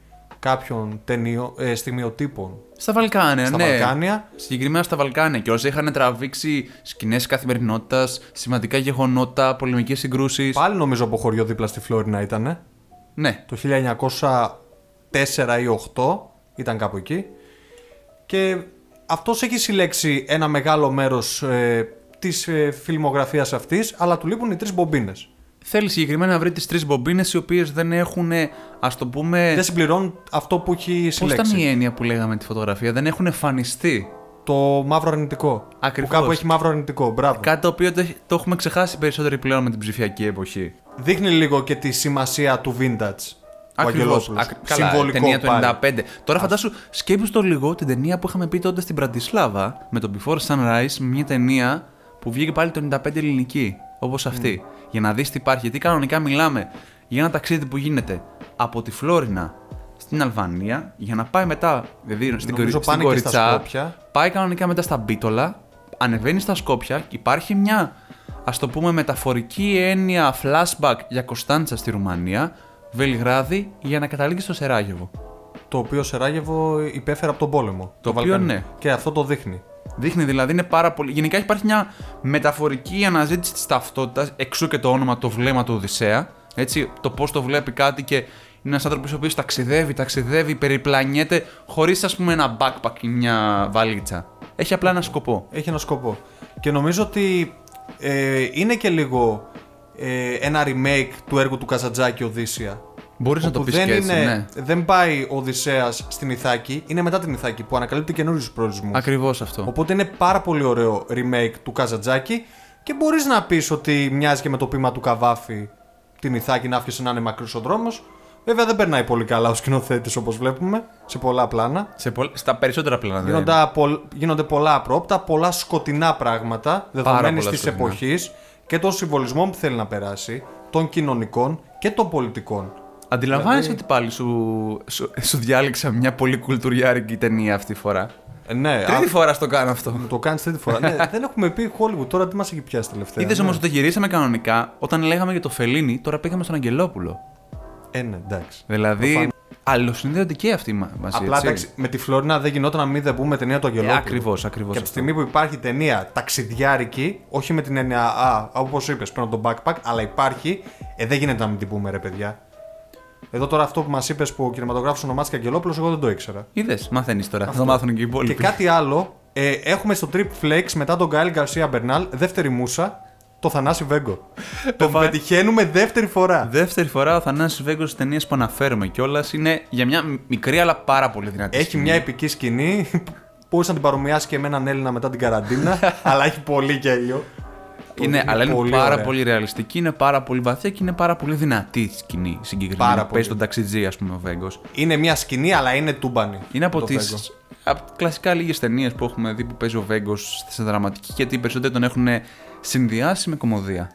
κάποιων ταινιο, ε, στιγμιοτύπων Στα Βαλκάνια, στα ναι. Βαλκάνια. Συγκεκριμένα στα Βαλκάνια και όσοι είχαν τραβήξει σκηνές καθημερινότητας, σημαντικά γεγονότα, πολεμικές συγκρούσεις. Πάλι νομίζω από χωριό δίπλα στη Φλόρινα ήταν. Ναι. Το 1904 ή 8 ήταν κάπου εκεί. Και αυτός έχει συλλέξει ένα μεγάλο μέρος ε, της ε, φιλμογραφίας αυτής, αλλά του λείπουν οι τρεις μπομπίνες. Θέλει συγκεκριμένα να βρει τις τρεις μπομπίνες οι οποίες δεν έχουν, ας το πούμε. Δεν συμπληρώνουν αυτό που έχει Πώς ήταν συλλέξει. η έννοια που λέγαμε τη φωτογραφία, δεν έχουν εμφανιστεί. Το μαύρο αρνητικό. Ακριβώς. Που κάπου έχει μαύρο αρνητικό. Μπράβο. Κάτι το οποίο το, το έχουμε ξεχάσει περισσότερο πλέον με την ψηφιακή εποχή. Δείχνει λίγο και τη σημασία του vintage. Ο Ακριβώς. Αγγελόπουλος. Ακ- Καλά, Συμβολικό ταινία του πάλι. 95. Τώρα φαντάσου, σκέψου το λίγο την ταινία που είχαμε πει τότε στην Πρατισλάβα με το Before Sunrise, μια ταινία που βγήκε πάλι το 95 ελληνική, όπως αυτή. Για να δεις τι υπάρχει. Γιατί κανονικά μιλάμε για ένα ταξίδι που γίνεται από τη Φλόρινα στην Αλβανία για να πάει μετά. Δηλαδή στην, Νομίζω Κορι- στην πάνε και στα Κοριτσά, Σκόπια. πάει κανονικά μετά στα Μπίτολα, ανεβαίνει στα Σκόπια και υπάρχει μια ας το πούμε μεταφορική έννοια flashback για Κωνσταντσα στη Ρουμανία, Βελιγράδι για να καταλήξει στο Σεράγεβο. Το οποίο Σεράγεβο υπέφερε από τον πόλεμο. Το οποίο Βαλκάνι. ναι. Και αυτό το δείχνει. Δείχνει δηλαδή είναι πάρα πολύ. Γενικά υπάρχει μια μεταφορική αναζήτηση της ταυτότητας, εξού και το όνομα το βλέμμα του Οδυσσέα. Έτσι, το πώς το βλέπει κάτι και είναι ένας άνθρωπος ο οποίος ταξιδεύει, ταξιδεύει, περιπλανιέται χωρίς ας πούμε ένα backpack ή μια βαλίτσα. Έχει απλά ένα σκοπό. Έχει ένα σκοπό. Και νομίζω ότι ε, είναι και λίγο ε, ένα remake του έργου του Καζατζάκη Οδύσσια. Μπορείς να το Όπου πεις δεν, και έτσι, είναι, ναι. δεν πάει ο Οδυσσέας στην Ιθάκη, είναι μετά την Ιθάκη που ανακαλύπτει καινούριους προορισμούς. Ακριβώς αυτό. Οπότε είναι πάρα πολύ ωραίο remake του Καζατζάκη και μπορείς να πεις ότι μοιάζει και με το πείμα του Καβάφη την Ιθάκη να άφησε να είναι μακρύς ο δρόμος. Βέβαια δεν περνάει πολύ καλά ο σκηνοθέτης όπως βλέπουμε σε πολλά πλάνα. Σε πολλ- Στα περισσότερα πλάνα δεν Γίνονται, απο- γίνονται πολλά απρόπτα, πολλά σκοτεινά πράγματα δεδομένη πολλά της σκοτεινά. εποχής και των συμβολισμών που θέλει να περάσει, των κοινωνικών και των πολιτικών. Αντιλαμβάνεσαι Δηλαδή- ότι πάλι σου, σου, σου διάλεξα μια πολύ κουλτουριάρικη ταινία αυτή τη φορά; Ε, ναι, Τρίτη α, φορά στο κάνω αυτό. το κάνεις τρίτη φορά. ναι, δεν έχουμε πει Hollywood τώρα τι μας έχει πιάσει τελευταία; Είδες ναι. όμω ότι το γυρίσαμε κανονικά όταν λέγαμε για το Φελίνι, τώρα πήγαμε στον Αγγελόπουλο. Ε, ναι, εντάξει. Δηλαδή, φαν- αλληλοσυνδέονται και αυτοί μα- μαζί. Απλά έτσι. εντάξει, με τη Φλόρινα δεν γινόταν να μην δεν πούμε ταινία του Ε, Αγγελόπουλου. Ακριβώς, ακριβώς. Και από τη στιγμή που υπάρχει ταινία ταξιδιάρικη, όχι με την έννοια, α, όπως είπες, παίρνω τον backpack, αλλά υπάρχει, ε, δεν γίνεται να μην την πούμε, ρε παιδιά. Εδώ τώρα αυτό που μας είπες που ο κινηματογράφος ονομάστηκε Αγγελόπουλο, εγώ δεν το ήξερα. Είδες, μαθαίνεις τώρα. Θα το μάθουν και οι υπόλοιποι. Και κάτι άλλο, ε, έχουμε στο Trip Flex μετά τον Γκάιλ Γκαρσία Μπερνάλ, δεύτερη μουσα, το Θανάση Βέγκο. το Βα- πετυχαίνουμε δεύτερη φορά. Δεύτερη φορά ο Θανάσης Βέγκος στις ταινίες που αναφέρουμε κιόλας είναι για μια μικρή αλλά πάρα πολύ δυνατή. Έχει σκηνή. μια επική σκηνή. Μπορούσε να την παρομοιάσει και με έναν Έλληνα μετά την καραντίνα, αλλά έχει πολύ γέλιο. Είναι, αλλά είναι πολύ πάρα ωραία. πολύ ρεαλιστική, είναι πάρα πολύ βαθιά και είναι πάρα πολύ δυνατή η σκηνή συγκεκριμένα. Πάρα Παίζει πολύ. τον ταξιτζή, ας πούμε, ο Βέγκος. Είναι μια σκηνή, αλλά είναι τούμπανη. Είναι από το τις Βέγκο. κλασικά λίγες ταινίες που έχουμε δει που παίζει ο Βέγκος σε δραματική γιατί οι περισσότεροι τον έχουν συνδυάσει με κομμωδία.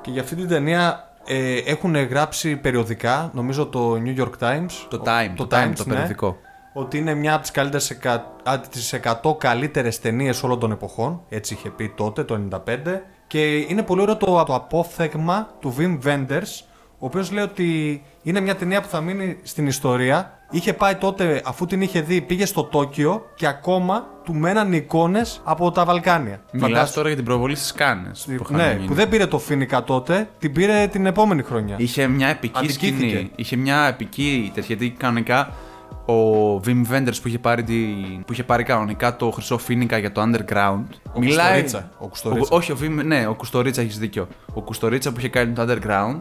Και για αυτή την ταινία ε, έχουν γράψει περιοδικά, νομίζω το New York Times. Το ο- Time, το, Time, το ναι, περιοδικό. ότι είναι μια από τις, καλύτερες, εκα- α, τις 100 καλύτερες ταινίες όλων των εποχών. Έτσι είχε πει τότε, το 95. Και είναι πολύ ωραίο το, το απόθεγμα του Wim Wenders, ο οποίος λέει ότι είναι μια ταινία που θα μείνει στην ιστορία. Είχε πάει τότε, αφού την είχε δει, πήγε στο Τόκιο και ακόμα του μέναν εικόνες από τα Βαλκάνια. Μιλάς Φαντάσου- τώρα για την προβολή στις Κάνες. Που, είχαν ναι, γίνει. που δεν πήρε το Φίνικα τότε, την πήρε την επόμενη χρονιά. Είχε μια επική Αδικήθηκε. σκηνή. Είχε μια επική τέτοια. Γιατί κανονικά ο Wim Wenders που είχε πάρει, τη, που είχε πάρει κανονικά το χρυσό φίνικα για το underground. Ο Κουστορίτσα. Ο Κουστορίτσα. Ο- όχι, ο Wim, ναι, ο Κουστορίτσα έχεις δίκιο. Ο Κουστορίτσα που είχε κάνει το underground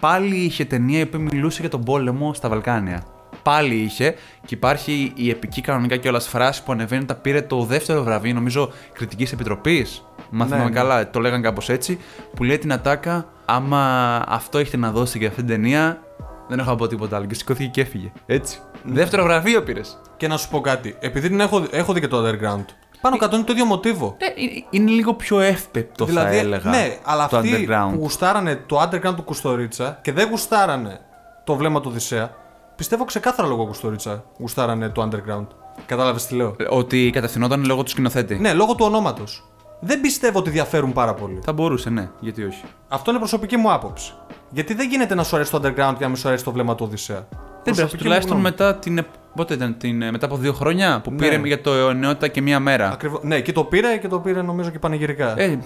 πάλι είχε ταινία η οποία μιλούσε για τον πόλεμο στα Βαλκάνια. Πάλι είχε και υπάρχει η επική κανονικά κιόλα φράση που ανεβαίνει όταν πήρε το δεύτερο βραβείο, νομίζω, κριτικής επιτροπής. Μα Ναι, θυμάμαι ναι. καλά, το λέγαν κάπως έτσι. Που λέει την ατάκα, άμα αυτό έχετε να δώσετε για αυτήν την ταινία, δεν έχω να πω τίποτα άλλο. Και σηκώθηκε και έφυγε. Έτσι. Δεύτερο βραβείο πήρες. Και να σου πω κάτι, επειδή την έχω, έχω δει και το underground. Πάνω κάτω είναι το ίδιο μοτίβο. Ναι, είναι- είναι λίγο πιο εύπεπτο, θα έλεγα. ναι, αλλά το αυτοί underground. που γουστάρανε το underground του Κουστορίτσα και δεν γουστάρανε το βλέμμα του Οδυσσέα, πιστεύω ξεκάθαρα λόγω Κουστορίτσα γουστάρανε το underground. Κατάλαβες τι λέω; Ότι κατευθυνόταν λόγω του σκηνοθέτη. Ναι, λόγω του ονόματος. Δεν πιστεύω ότι διαφέρουν πάρα πολύ. Θα μπορούσε, ναι, γιατί όχι. Αυτό είναι προσωπική μου άποψη. Γιατί δεν γίνεται να σου αρέσει το underground και να μην σου αρέσει το βλέμμα του Οδυσσέα; Δεν Προσωπική πειράζει. μου Τουλάχιστον γνώμη. μετά την. επ- Πότε ήταν, την, ε, μετά από δύο χρόνια που Ναι. πήρε για το αιωνιότητα και μία μέρα. Ακριβώς. Ναι, και το πήρε και το πήρε νομίζω και πανηγυρικά. Ε,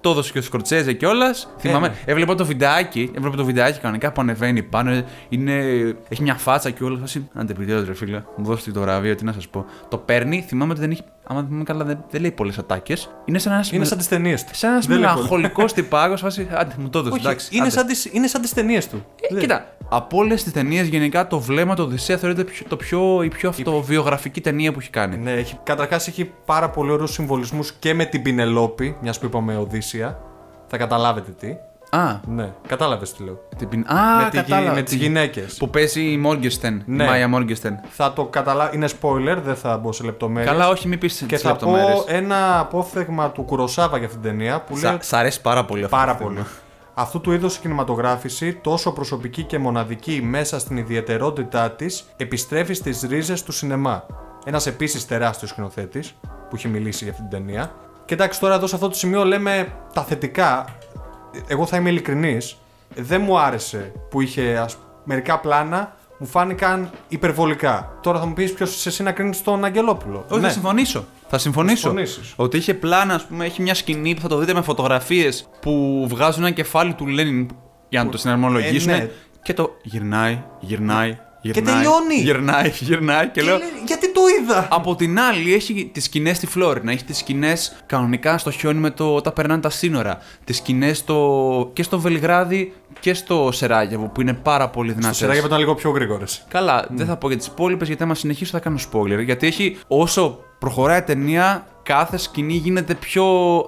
το έδωσε και ο Σκορτσέζε κιόλας. Θυμάμαι, ναι. έβλεπα το βιντεάκι, έβλεπα το βιντεάκι κανονικά που ανεβαίνει πάνω. Είναι, έχει μια φάτσα και όλα. Φάση, άντε πηγαίνετε, ρε φίλε, μου δώσετε το βραβείο, τι να σας πω. Το παίρνει, θυμάμαι ότι δεν έχει. Άμα θυμάμαι καλά, δεν, δεν λέει πολλές ατάκες. Είναι σαν ένας. Είναι σαν τις ταινίες του. σαν ένας Δεν λέει μελαγχολικός τυπάγος. Φάση, άντε, μου το έδωσε. Όχι, εντάξει. είναι άντε. σαν, τις, είναι σαν τις ταινίες του. Ε, κοίτα, από όλες τις ταινίες γενικά το βλέμμα του Οδυσσέα θεωρείται πιο- το πιο, η πιο αυτοβιογραφική ταινία που έχει κάνει. Ναι, έχει, καταρχάς έχει πάρα πολύ ωραίους συμβολισμούς και με την Πινελόπη, μιας που είπαμε Οδύσσια. Θα καταλάβετε τι. Α, Ναι, κατάλαβες τι λέω. την πιν... Α, με, τη, γυ- κατάλαβα. με τις γυναίκες. Που παίζει η Μόργεστεν. Ναι. Η Μάια Μόργεστεν. Θα το καταλάβει, είναι spoiler, δεν θα μπω σε λεπτομέρειες. Καλά, όχι, μην πεις Και τι θα λεπτομέρειες. πω ένα απόφθεγμα του Κουροσάβα για αυτήν την ταινία που λέει Σ' αρέσει πάρα πολύ αυτό. πάρα το πολύ. θέμα. Αυτού του είδους η κινηματογράφηση, τόσο προσωπική και μοναδική μέσα στην ιδιαιτερότητά της, επιστρέφει στις ρίζες του σινεμά. Ένας επίσης τεράστιος σκηνοθέτης που έχει μιλήσει για αυτή την ταινία. Και εντάξει, τώρα εδώ σε αυτό το σημείο λέμε τα θετικά. Εγώ θα είμαι ειλικρινής. Δεν μου άρεσε που είχε ας, μερικά πλάνα μου φάνηκαν υπερβολικά. Τώρα θα μου πεις ποιος είσαι εσύ να κρίνεις τον Αγγελόπουλο. Όχι, Ναι. θα συμφωνήσω. Θα συμφωνήσω. συμφωνήσεις. Ότι είχε πλάνα, ας πούμε, έχει μια σκηνή που θα το δείτε με φωτογραφίες που βγάζουν ένα κεφάλι του Λένιν για να το συναρμολογήσουν. Ε, ναι. Και το γυρνάει, γυρνάει, γυρνάει. τελειώνει. Γυρνάει, γυρνάει και, Και λέω. λέει, γιατί το είδα; Από την άλλη, έχει τις σκηνές στη Φλόρινα. Έχει τις σκηνές κανονικά στο χιόνι με το όταν περνάνε τα σύνορα. Τις σκηνές στο... και στο Βελιγράδι και στο Σεράγεβο που είναι πάρα πολύ δυνατές. Στο σειράγια ήταν λίγο πιο γρήγορες. Καλά, δεν θα πω για τις υπόλοιπες γιατί άμα συνεχίσω θα κάνω spoiler. Γιατί έχει όσο προχωράει η ταινία, κάθε σκηνή γίνεται πιο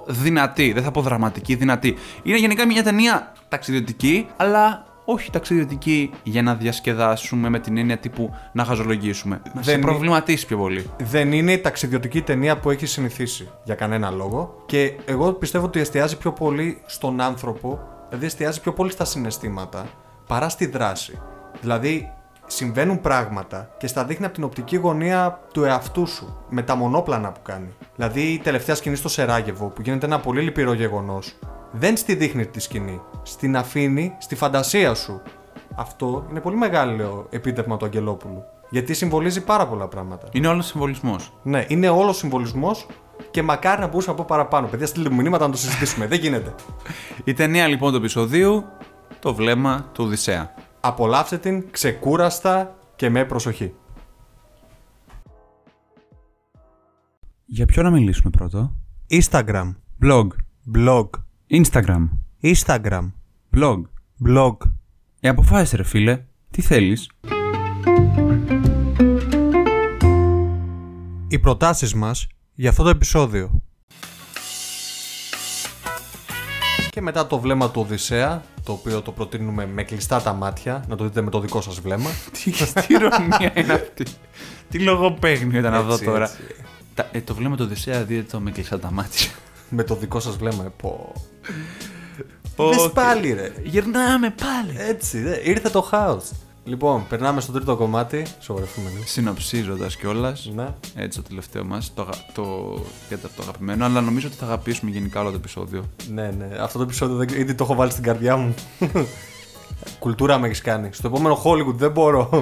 δυνατή. Δεν θα πω δραματική, δυνατή. Είναι γενικά μια ταινία ταξιδιωτική, αλλά όχι ταξιδιωτική για να διασκεδάσουμε με την έννοια τύπου να χαζολογήσουμε. Να σε Δεν είναι- προβληματίσει πιο πολύ. δεν είναι η ταξιδιωτική ταινία που έχει συνηθίσει για κανένα λόγο. Και εγώ πιστεύω ότι εστιάζει πιο πολύ στον άνθρωπο, δηλαδή εστιάζει πιο πολύ στα συναισθήματα παρά στη δράση. Δηλαδή, συμβαίνουν πράγματα και στα δείχνει από την οπτική γωνία του εαυτού σου, με τα μονόπλανα που κάνει. Δηλαδή η τελευταία σκηνή στο Σεράγεβο, που γίνεται ένα πολύ λυπηρό γεγονός, δεν στη δείχνει τη σκηνή. Στην αφήνει στη φαντασία σου. Αυτό είναι πολύ μεγάλο επίτευγμα του Αγγελόπουλου. Γιατί συμβολίζει πάρα πολλά πράγματα. Είναι όλος συμβολισμός. Ναι, είναι όλος συμβολισμός και μακάρι να μπορούσα να πω παραπάνω. Παιδιά, στείλτε μου μηνύματα να το συζητήσουμε. δεν γίνεται. Η ταινία λοιπόν του επεισοδίου, το βλέμμα του Οδυσσέα. Απολαύστε την ξεκούραστα και με προσοχή. Για ποιο να μιλήσουμε πρώτο; Instagram. Blog. Blog. Instagram. Instagram. Blog. Blog. Ε, αποφάσισε ρε φίλε. Τι θέλεις; Οι προτάσεις μας για αυτό το επεισόδιο. Και μετά το βλέμμα του Οδυσσέα, το οποίο το προτείνουμε με κλειστά τα μάτια, να το δείτε με το δικό σας βλέμμα. Τι, τι ειρωνεία είναι αυτή; Τι λογοπαίγνιο ήταν εδώ Έτσι, τώρα; έτσι. Τα, ε, το βλέμμα του Οδυσσέα δείτε το με κλειστά τα μάτια. με το δικό σας βλέμμα, ε, πω. Οκ. Δες πάλι ρε. Γυρνάμε πάλι. Έτσι, δε. ήρθε το χάος. Λοιπόν, περνάμε στο τρίτο κομμάτι. Σοβαρευτούμε λίγο. Συνοψίζοντας κιόλας. Ναι. Έτσι το τελευταίο μας, το, αγα- το τέταρτο αγαπημένο, αλλά νομίζω ότι θα αγαπήσουμε γενικά όλο το επεισόδιο. Ναι, ναι. Αυτό το επεισόδιο δεν... ήδη το έχω βάλει στην καρδιά μου. Κουλτούρα με έχεις κάνει. Στο επόμενο Hollywood δεν μπορώ.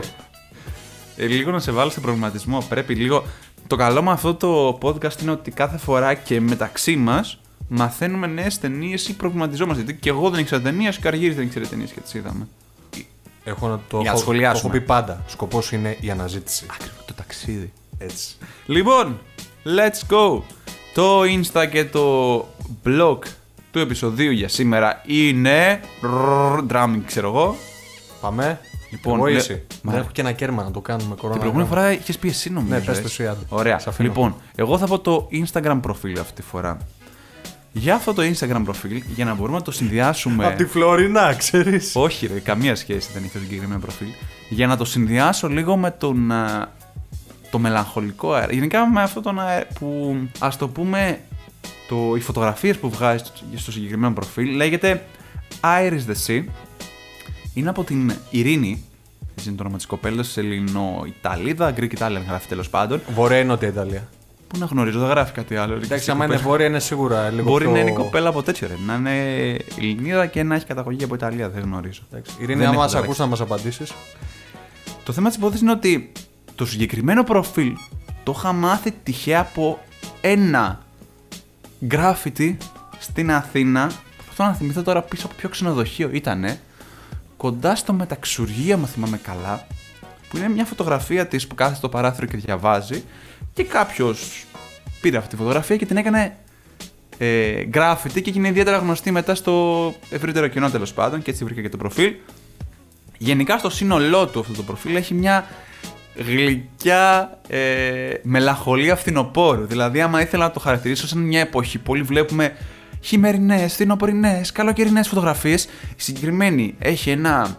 Ε, λίγο να σε βάλω σε προβληματισμό. Πρέπει λίγο. Το καλό με αυτό το podcast είναι ότι κάθε φορά και μεταξύ μας μαθαίνουμε νέες ταινίες ή προβληματιζόμαστε. Γιατί και εγώ δεν ήξερα ταινίες, και ο Αργύρης δεν ήξερε ταινίες και τις είδαμε. Έχω να το, Για να έχω, το σχολιάσουμε. έχω πει πάντα. Σκοπός είναι η αναζήτηση. Ακριβώς το ταξίδι. Έτσι. Λοιπόν, let's go! Το Insta και το blog του επεισοδίου για σήμερα είναι. Drumming, ξέρω εγώ. Πάμε. Λοιπόν, Εγώ λέ- εσύ. Μα- Δεν έχω και ένα κέρμα να το κάνουμε κορώνα. Την προηγούμενη φορά είχε πει εσύ νομίζω. Ναι, πες ε. το εσύ, άντε. Ωραία. Σ' αφήνω. Λοιπόν, εγώ θα πω το Instagram προφίλ αυτή τη φορά. Για αυτό το Instagram προφίλ, για να μπορούμε να το συνδυάσουμε. Από τη Φλωρινα, ξέρεις. Όχι, ρε, καμία σχέση δεν έχει το συγκεκριμένο προφίλ. Για να το συνδυάσω λίγο με τον. α, το μελαγχολικό αέρα. Γενικά με αυτό τον αέρα που ας το πούμε. Το, οι φωτογραφίες που βγάζει στο, στο συγκεκριμένο προφίλ λέγεται Iris the Sea. Είναι από την Ειρήνη. Έτσι είναι το όνομα της κοπέλας, Ελληνο-Ιταλίδα, Greek Italian γράφει τέλος πάντων. Βορρά είναι νότια Ιταλία. Πού να γνωρίζω, δεν γράφει κάτι άλλο. Εντάξει, άμα είναι βόρεια είναι σίγουρα λίγο Μπορεί πιο... να είναι η κοπέλα από τέτοιο ρε. Να είναι Ελληνίδα και να έχει καταγωγή από Ιταλία, δεν γνωρίζω. Εντάξει. Ειρήνη, Δεν άμα έχω μας διαλέξει. ακούς να μας απαντήσεις. Το θέμα της υπόθεσης είναι ότι το συγκεκριμένο προφίλ το είχα μάθει τυχαία από ένα γκράφιτι στην Αθήνα. Προσπαθώ να θυμηθώ τώρα πίσω από ποιο ξενοδοχείο ήτανε. Κοντά στο μεταξουργείο, αν θυμάμαι καλά. Που είναι μια φωτογραφία της που κάθεται στο παράθυρο και διαβάζει. Και κάποιος πήρε αυτή τη φωτογραφία και την έκανε ε, γκράφιτι και έγινε ιδιαίτερα γνωστή μετά στο ευρύτερο κοινό τέλος πάντων. Και έτσι βρήκα και το προφίλ. Γενικά στο σύνολό του αυτό το προφίλ έχει μια γλυκιά ε, μελαγχολία φθινοπόρου. Δηλαδή, άμα ήθελα να το χαρακτηρίσω σαν μια εποχή που όλοι βλέπουμε χειμερινές, φθινοπορεινές, καλοκαιρινές φωτογραφίες, η συγκεκριμένη έχει ένα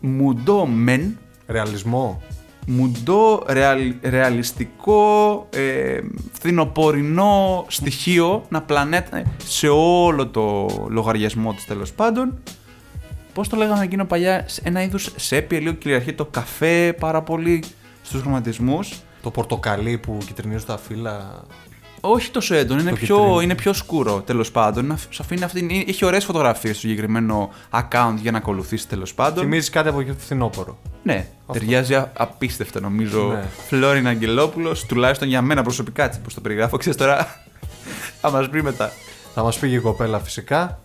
μουντό μεν, Ρεαλισμό. Μουντό ρεαλ, ρεαλιστικό ε, φθινοπορεινό στοιχείο να πλανέται σε όλο το λογαριασμό της τέλος πάντων. Πώς το λέγαμε εκείνο παλιά, σε ένα είδους σέπια, λίγο κυριαρχεί το καφέ πάρα πολύ στους χρωματισμούς. Το πορτοκαλί που κυτρινίζουν τα φύλλα. Όχι τόσο έντονο, είναι Το πιο, κυτρινό. είναι πιο σκούρο τέλος πάντων. Να Σου αφήνει αυτή, έχει ωραίες φωτογραφίες στο συγκεκριμένο account για να ακολουθήσει τέλος πάντων. Θυμίζεις κάτι από φθινόπωρο. Ναι, ταιριάζει α- απίστευτα νομίζω. Ναι. Φλόριν Αγγελόπουλος, τουλάχιστον για μένα προσωπικά έτσι πώς το περιγράφω. Ξέρεις τώρα, θα μας πει μετά. Θα μας πήγε η κοπέλα φυσικά.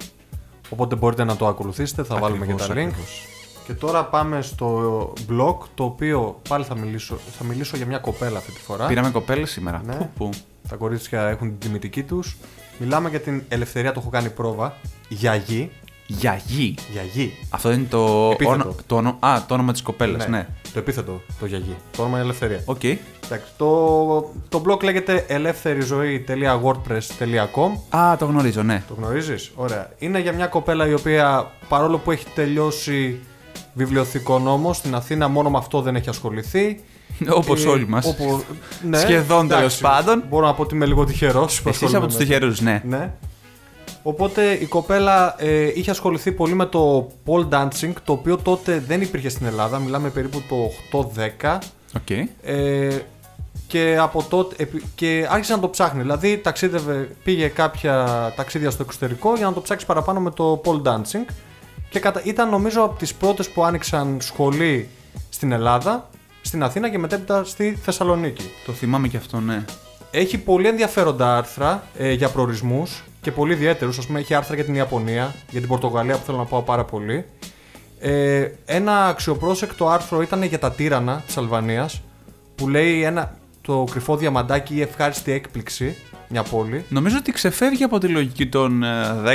Οπότε μπορείτε να το ακολουθήσετε. Θα βάλουμε και Ακριβώς, τα link. ακριβώς. Και τώρα πάμε στο blog το οποίο πάλι θα μιλήσω, θα μιλήσω για μια κοπέλα αυτή τη φορά. Πήραμε κοπέλες σήμερα. Ναι. Πού, πού. Τα κορίτσια έχουν την τιμητική τους. Μιλάμε για την ελευθερία, το έχω κάνει πρόβα. Γιαγί. Γιαγί. Γιαγί. Αυτό είναι το, Επίθετο. όνο- το, όνο- α, το όνομα της κοπέλας. Ναι. Το επίθετο, το γιαγί. Το όνομα είναι ελευθερία. Οκ. Εντάξει, το, το blog λέγεται ελεύθεριζωή.wordpress.com Α, το γνωρίζω, ναι. Το γνωρίζεις; Ωραία. Είναι για μια κοπέλα η οποία παρόλο που έχει τελειώσει βιβλιοθηκονόμο στην Αθήνα μόνο με αυτό δεν έχει ασχοληθεί. Όπως Ε, όλοι μας. όπου- ναι, Σχεδόν εντάξει, τέλος πάντων. Μπορώ να πω ότι είμαι λίγο τυχερός. Εσύ από τους τυχερούς, ναι. Ναι. Οπότε η κοπέλα ε, είχε ασχοληθεί πολύ με το pole dancing, το οποίο τότε δεν υπήρχε στην Ελλάδα. Μιλάμε περίπου το 8-10. Οκ. Ε, και, από τότε, επι- και άρχισε να το ψάχνει. Δηλαδή ταξίδευε, πήγε κάποια ταξίδια στο εξωτερικό για να το ψάξει παραπάνω με το pole dancing. Και κατα... ήταν νομίζω από τις πρώτες που άνοιξαν σχολή στην Ελλάδα, στην Αθήνα και μετέπειτα στη Θεσσαλονίκη. Το θυμάμαι και αυτό, ναι. Έχει πολύ ενδιαφέροντα άρθρα ε, για προορισμούς και πολύ ιδιαίτερους. Α πούμε, έχει άρθρα για την Ιαπωνία, για την Πορτογαλία που θέλω να πάω πάρα πολύ. Ε, ένα αξιοπρόσεκτο άρθρο ήταν για τα τύρανα της Αλβανίας που λέει ένα, το κρυφό διαμαντάκι ή ευχάριστη έκπληξη, μια πόλη. Νομίζω ότι ξεφεύγει από τη λογική των ε,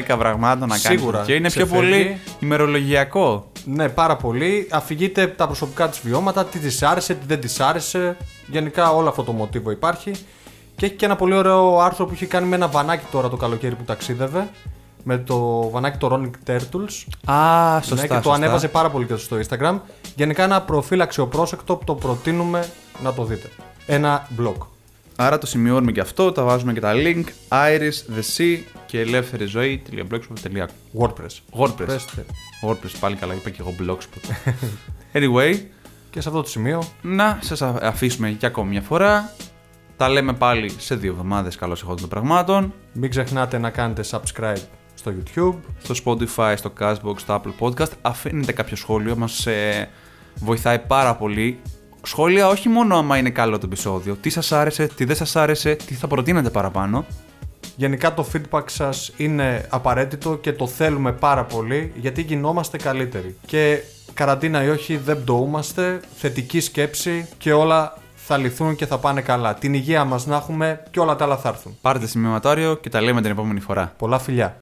10 πραγμάτων να κάνει Σίγουρα και είναι πιο ξεφεύγει. πολύ ημερολογιακό. Ναι, πάρα πολύ. Αφηγείται τα προσωπικά της βιώματα, τι της άρεσε, τι δεν της άρεσε. Γενικά όλο αυτό το μοτίβο υπάρχει. Και έχει και ένα πολύ ωραίο άρθρο που έχει κάνει με ένα βανάκι τώρα το καλοκαίρι που ταξίδευε. Με το βανάκι το Rolling Turtles. Α, σωστά. ναι, και το σωστά. ανέβαζε πάρα πολύ και στο Instagram. Γενικά ένα προφίλ αξιοπρόσεκτο που το προτείνουμε να το δείτε. Ένα blog. Άρα το σημειώνουμε και αυτό, τα βάζουμε και τα link. Iris, The Sea και ελεύθερη ζωή.blogspot.com. WordPress. WordPress. Πες, WordPress, πάλι καλά, είπα και εγώ blogspot. anyway, Και σε αυτό το σημείο να σας α- αφήσουμε για ακόμη μια φορά. Τα λέμε πάλι σε δύο εβδομάδες καλώς εχόντων των πραγμάτων. μην ξεχνάτε να κάνετε subscribe στο YouTube. Στο Spotify, στο Castbox, στο Apple Podcast. Αφήνετε κάποιο σχόλιο, μας ε, βοηθάει πάρα πολύ. Σχόλια όχι μόνο άμα είναι καλό το επεισόδιο. Τι σας άρεσε, τι δεν σας άρεσε, τι θα προτείνετε παραπάνω. Γενικά το feedback σας είναι απαραίτητο και το θέλουμε πάρα πολύ γιατί γινόμαστε καλύτεροι. Και καραντίνα ή όχι δεν πτωούμαστε, θετική σκέψη και όλα θα λυθούν και θα πάνε καλά. Την υγεία μας να έχουμε και όλα τα άλλα θα έρθουν. Πάρτε σημειωματάριο και τα λέμε την επόμενη φορά. Πολλά φιλιά.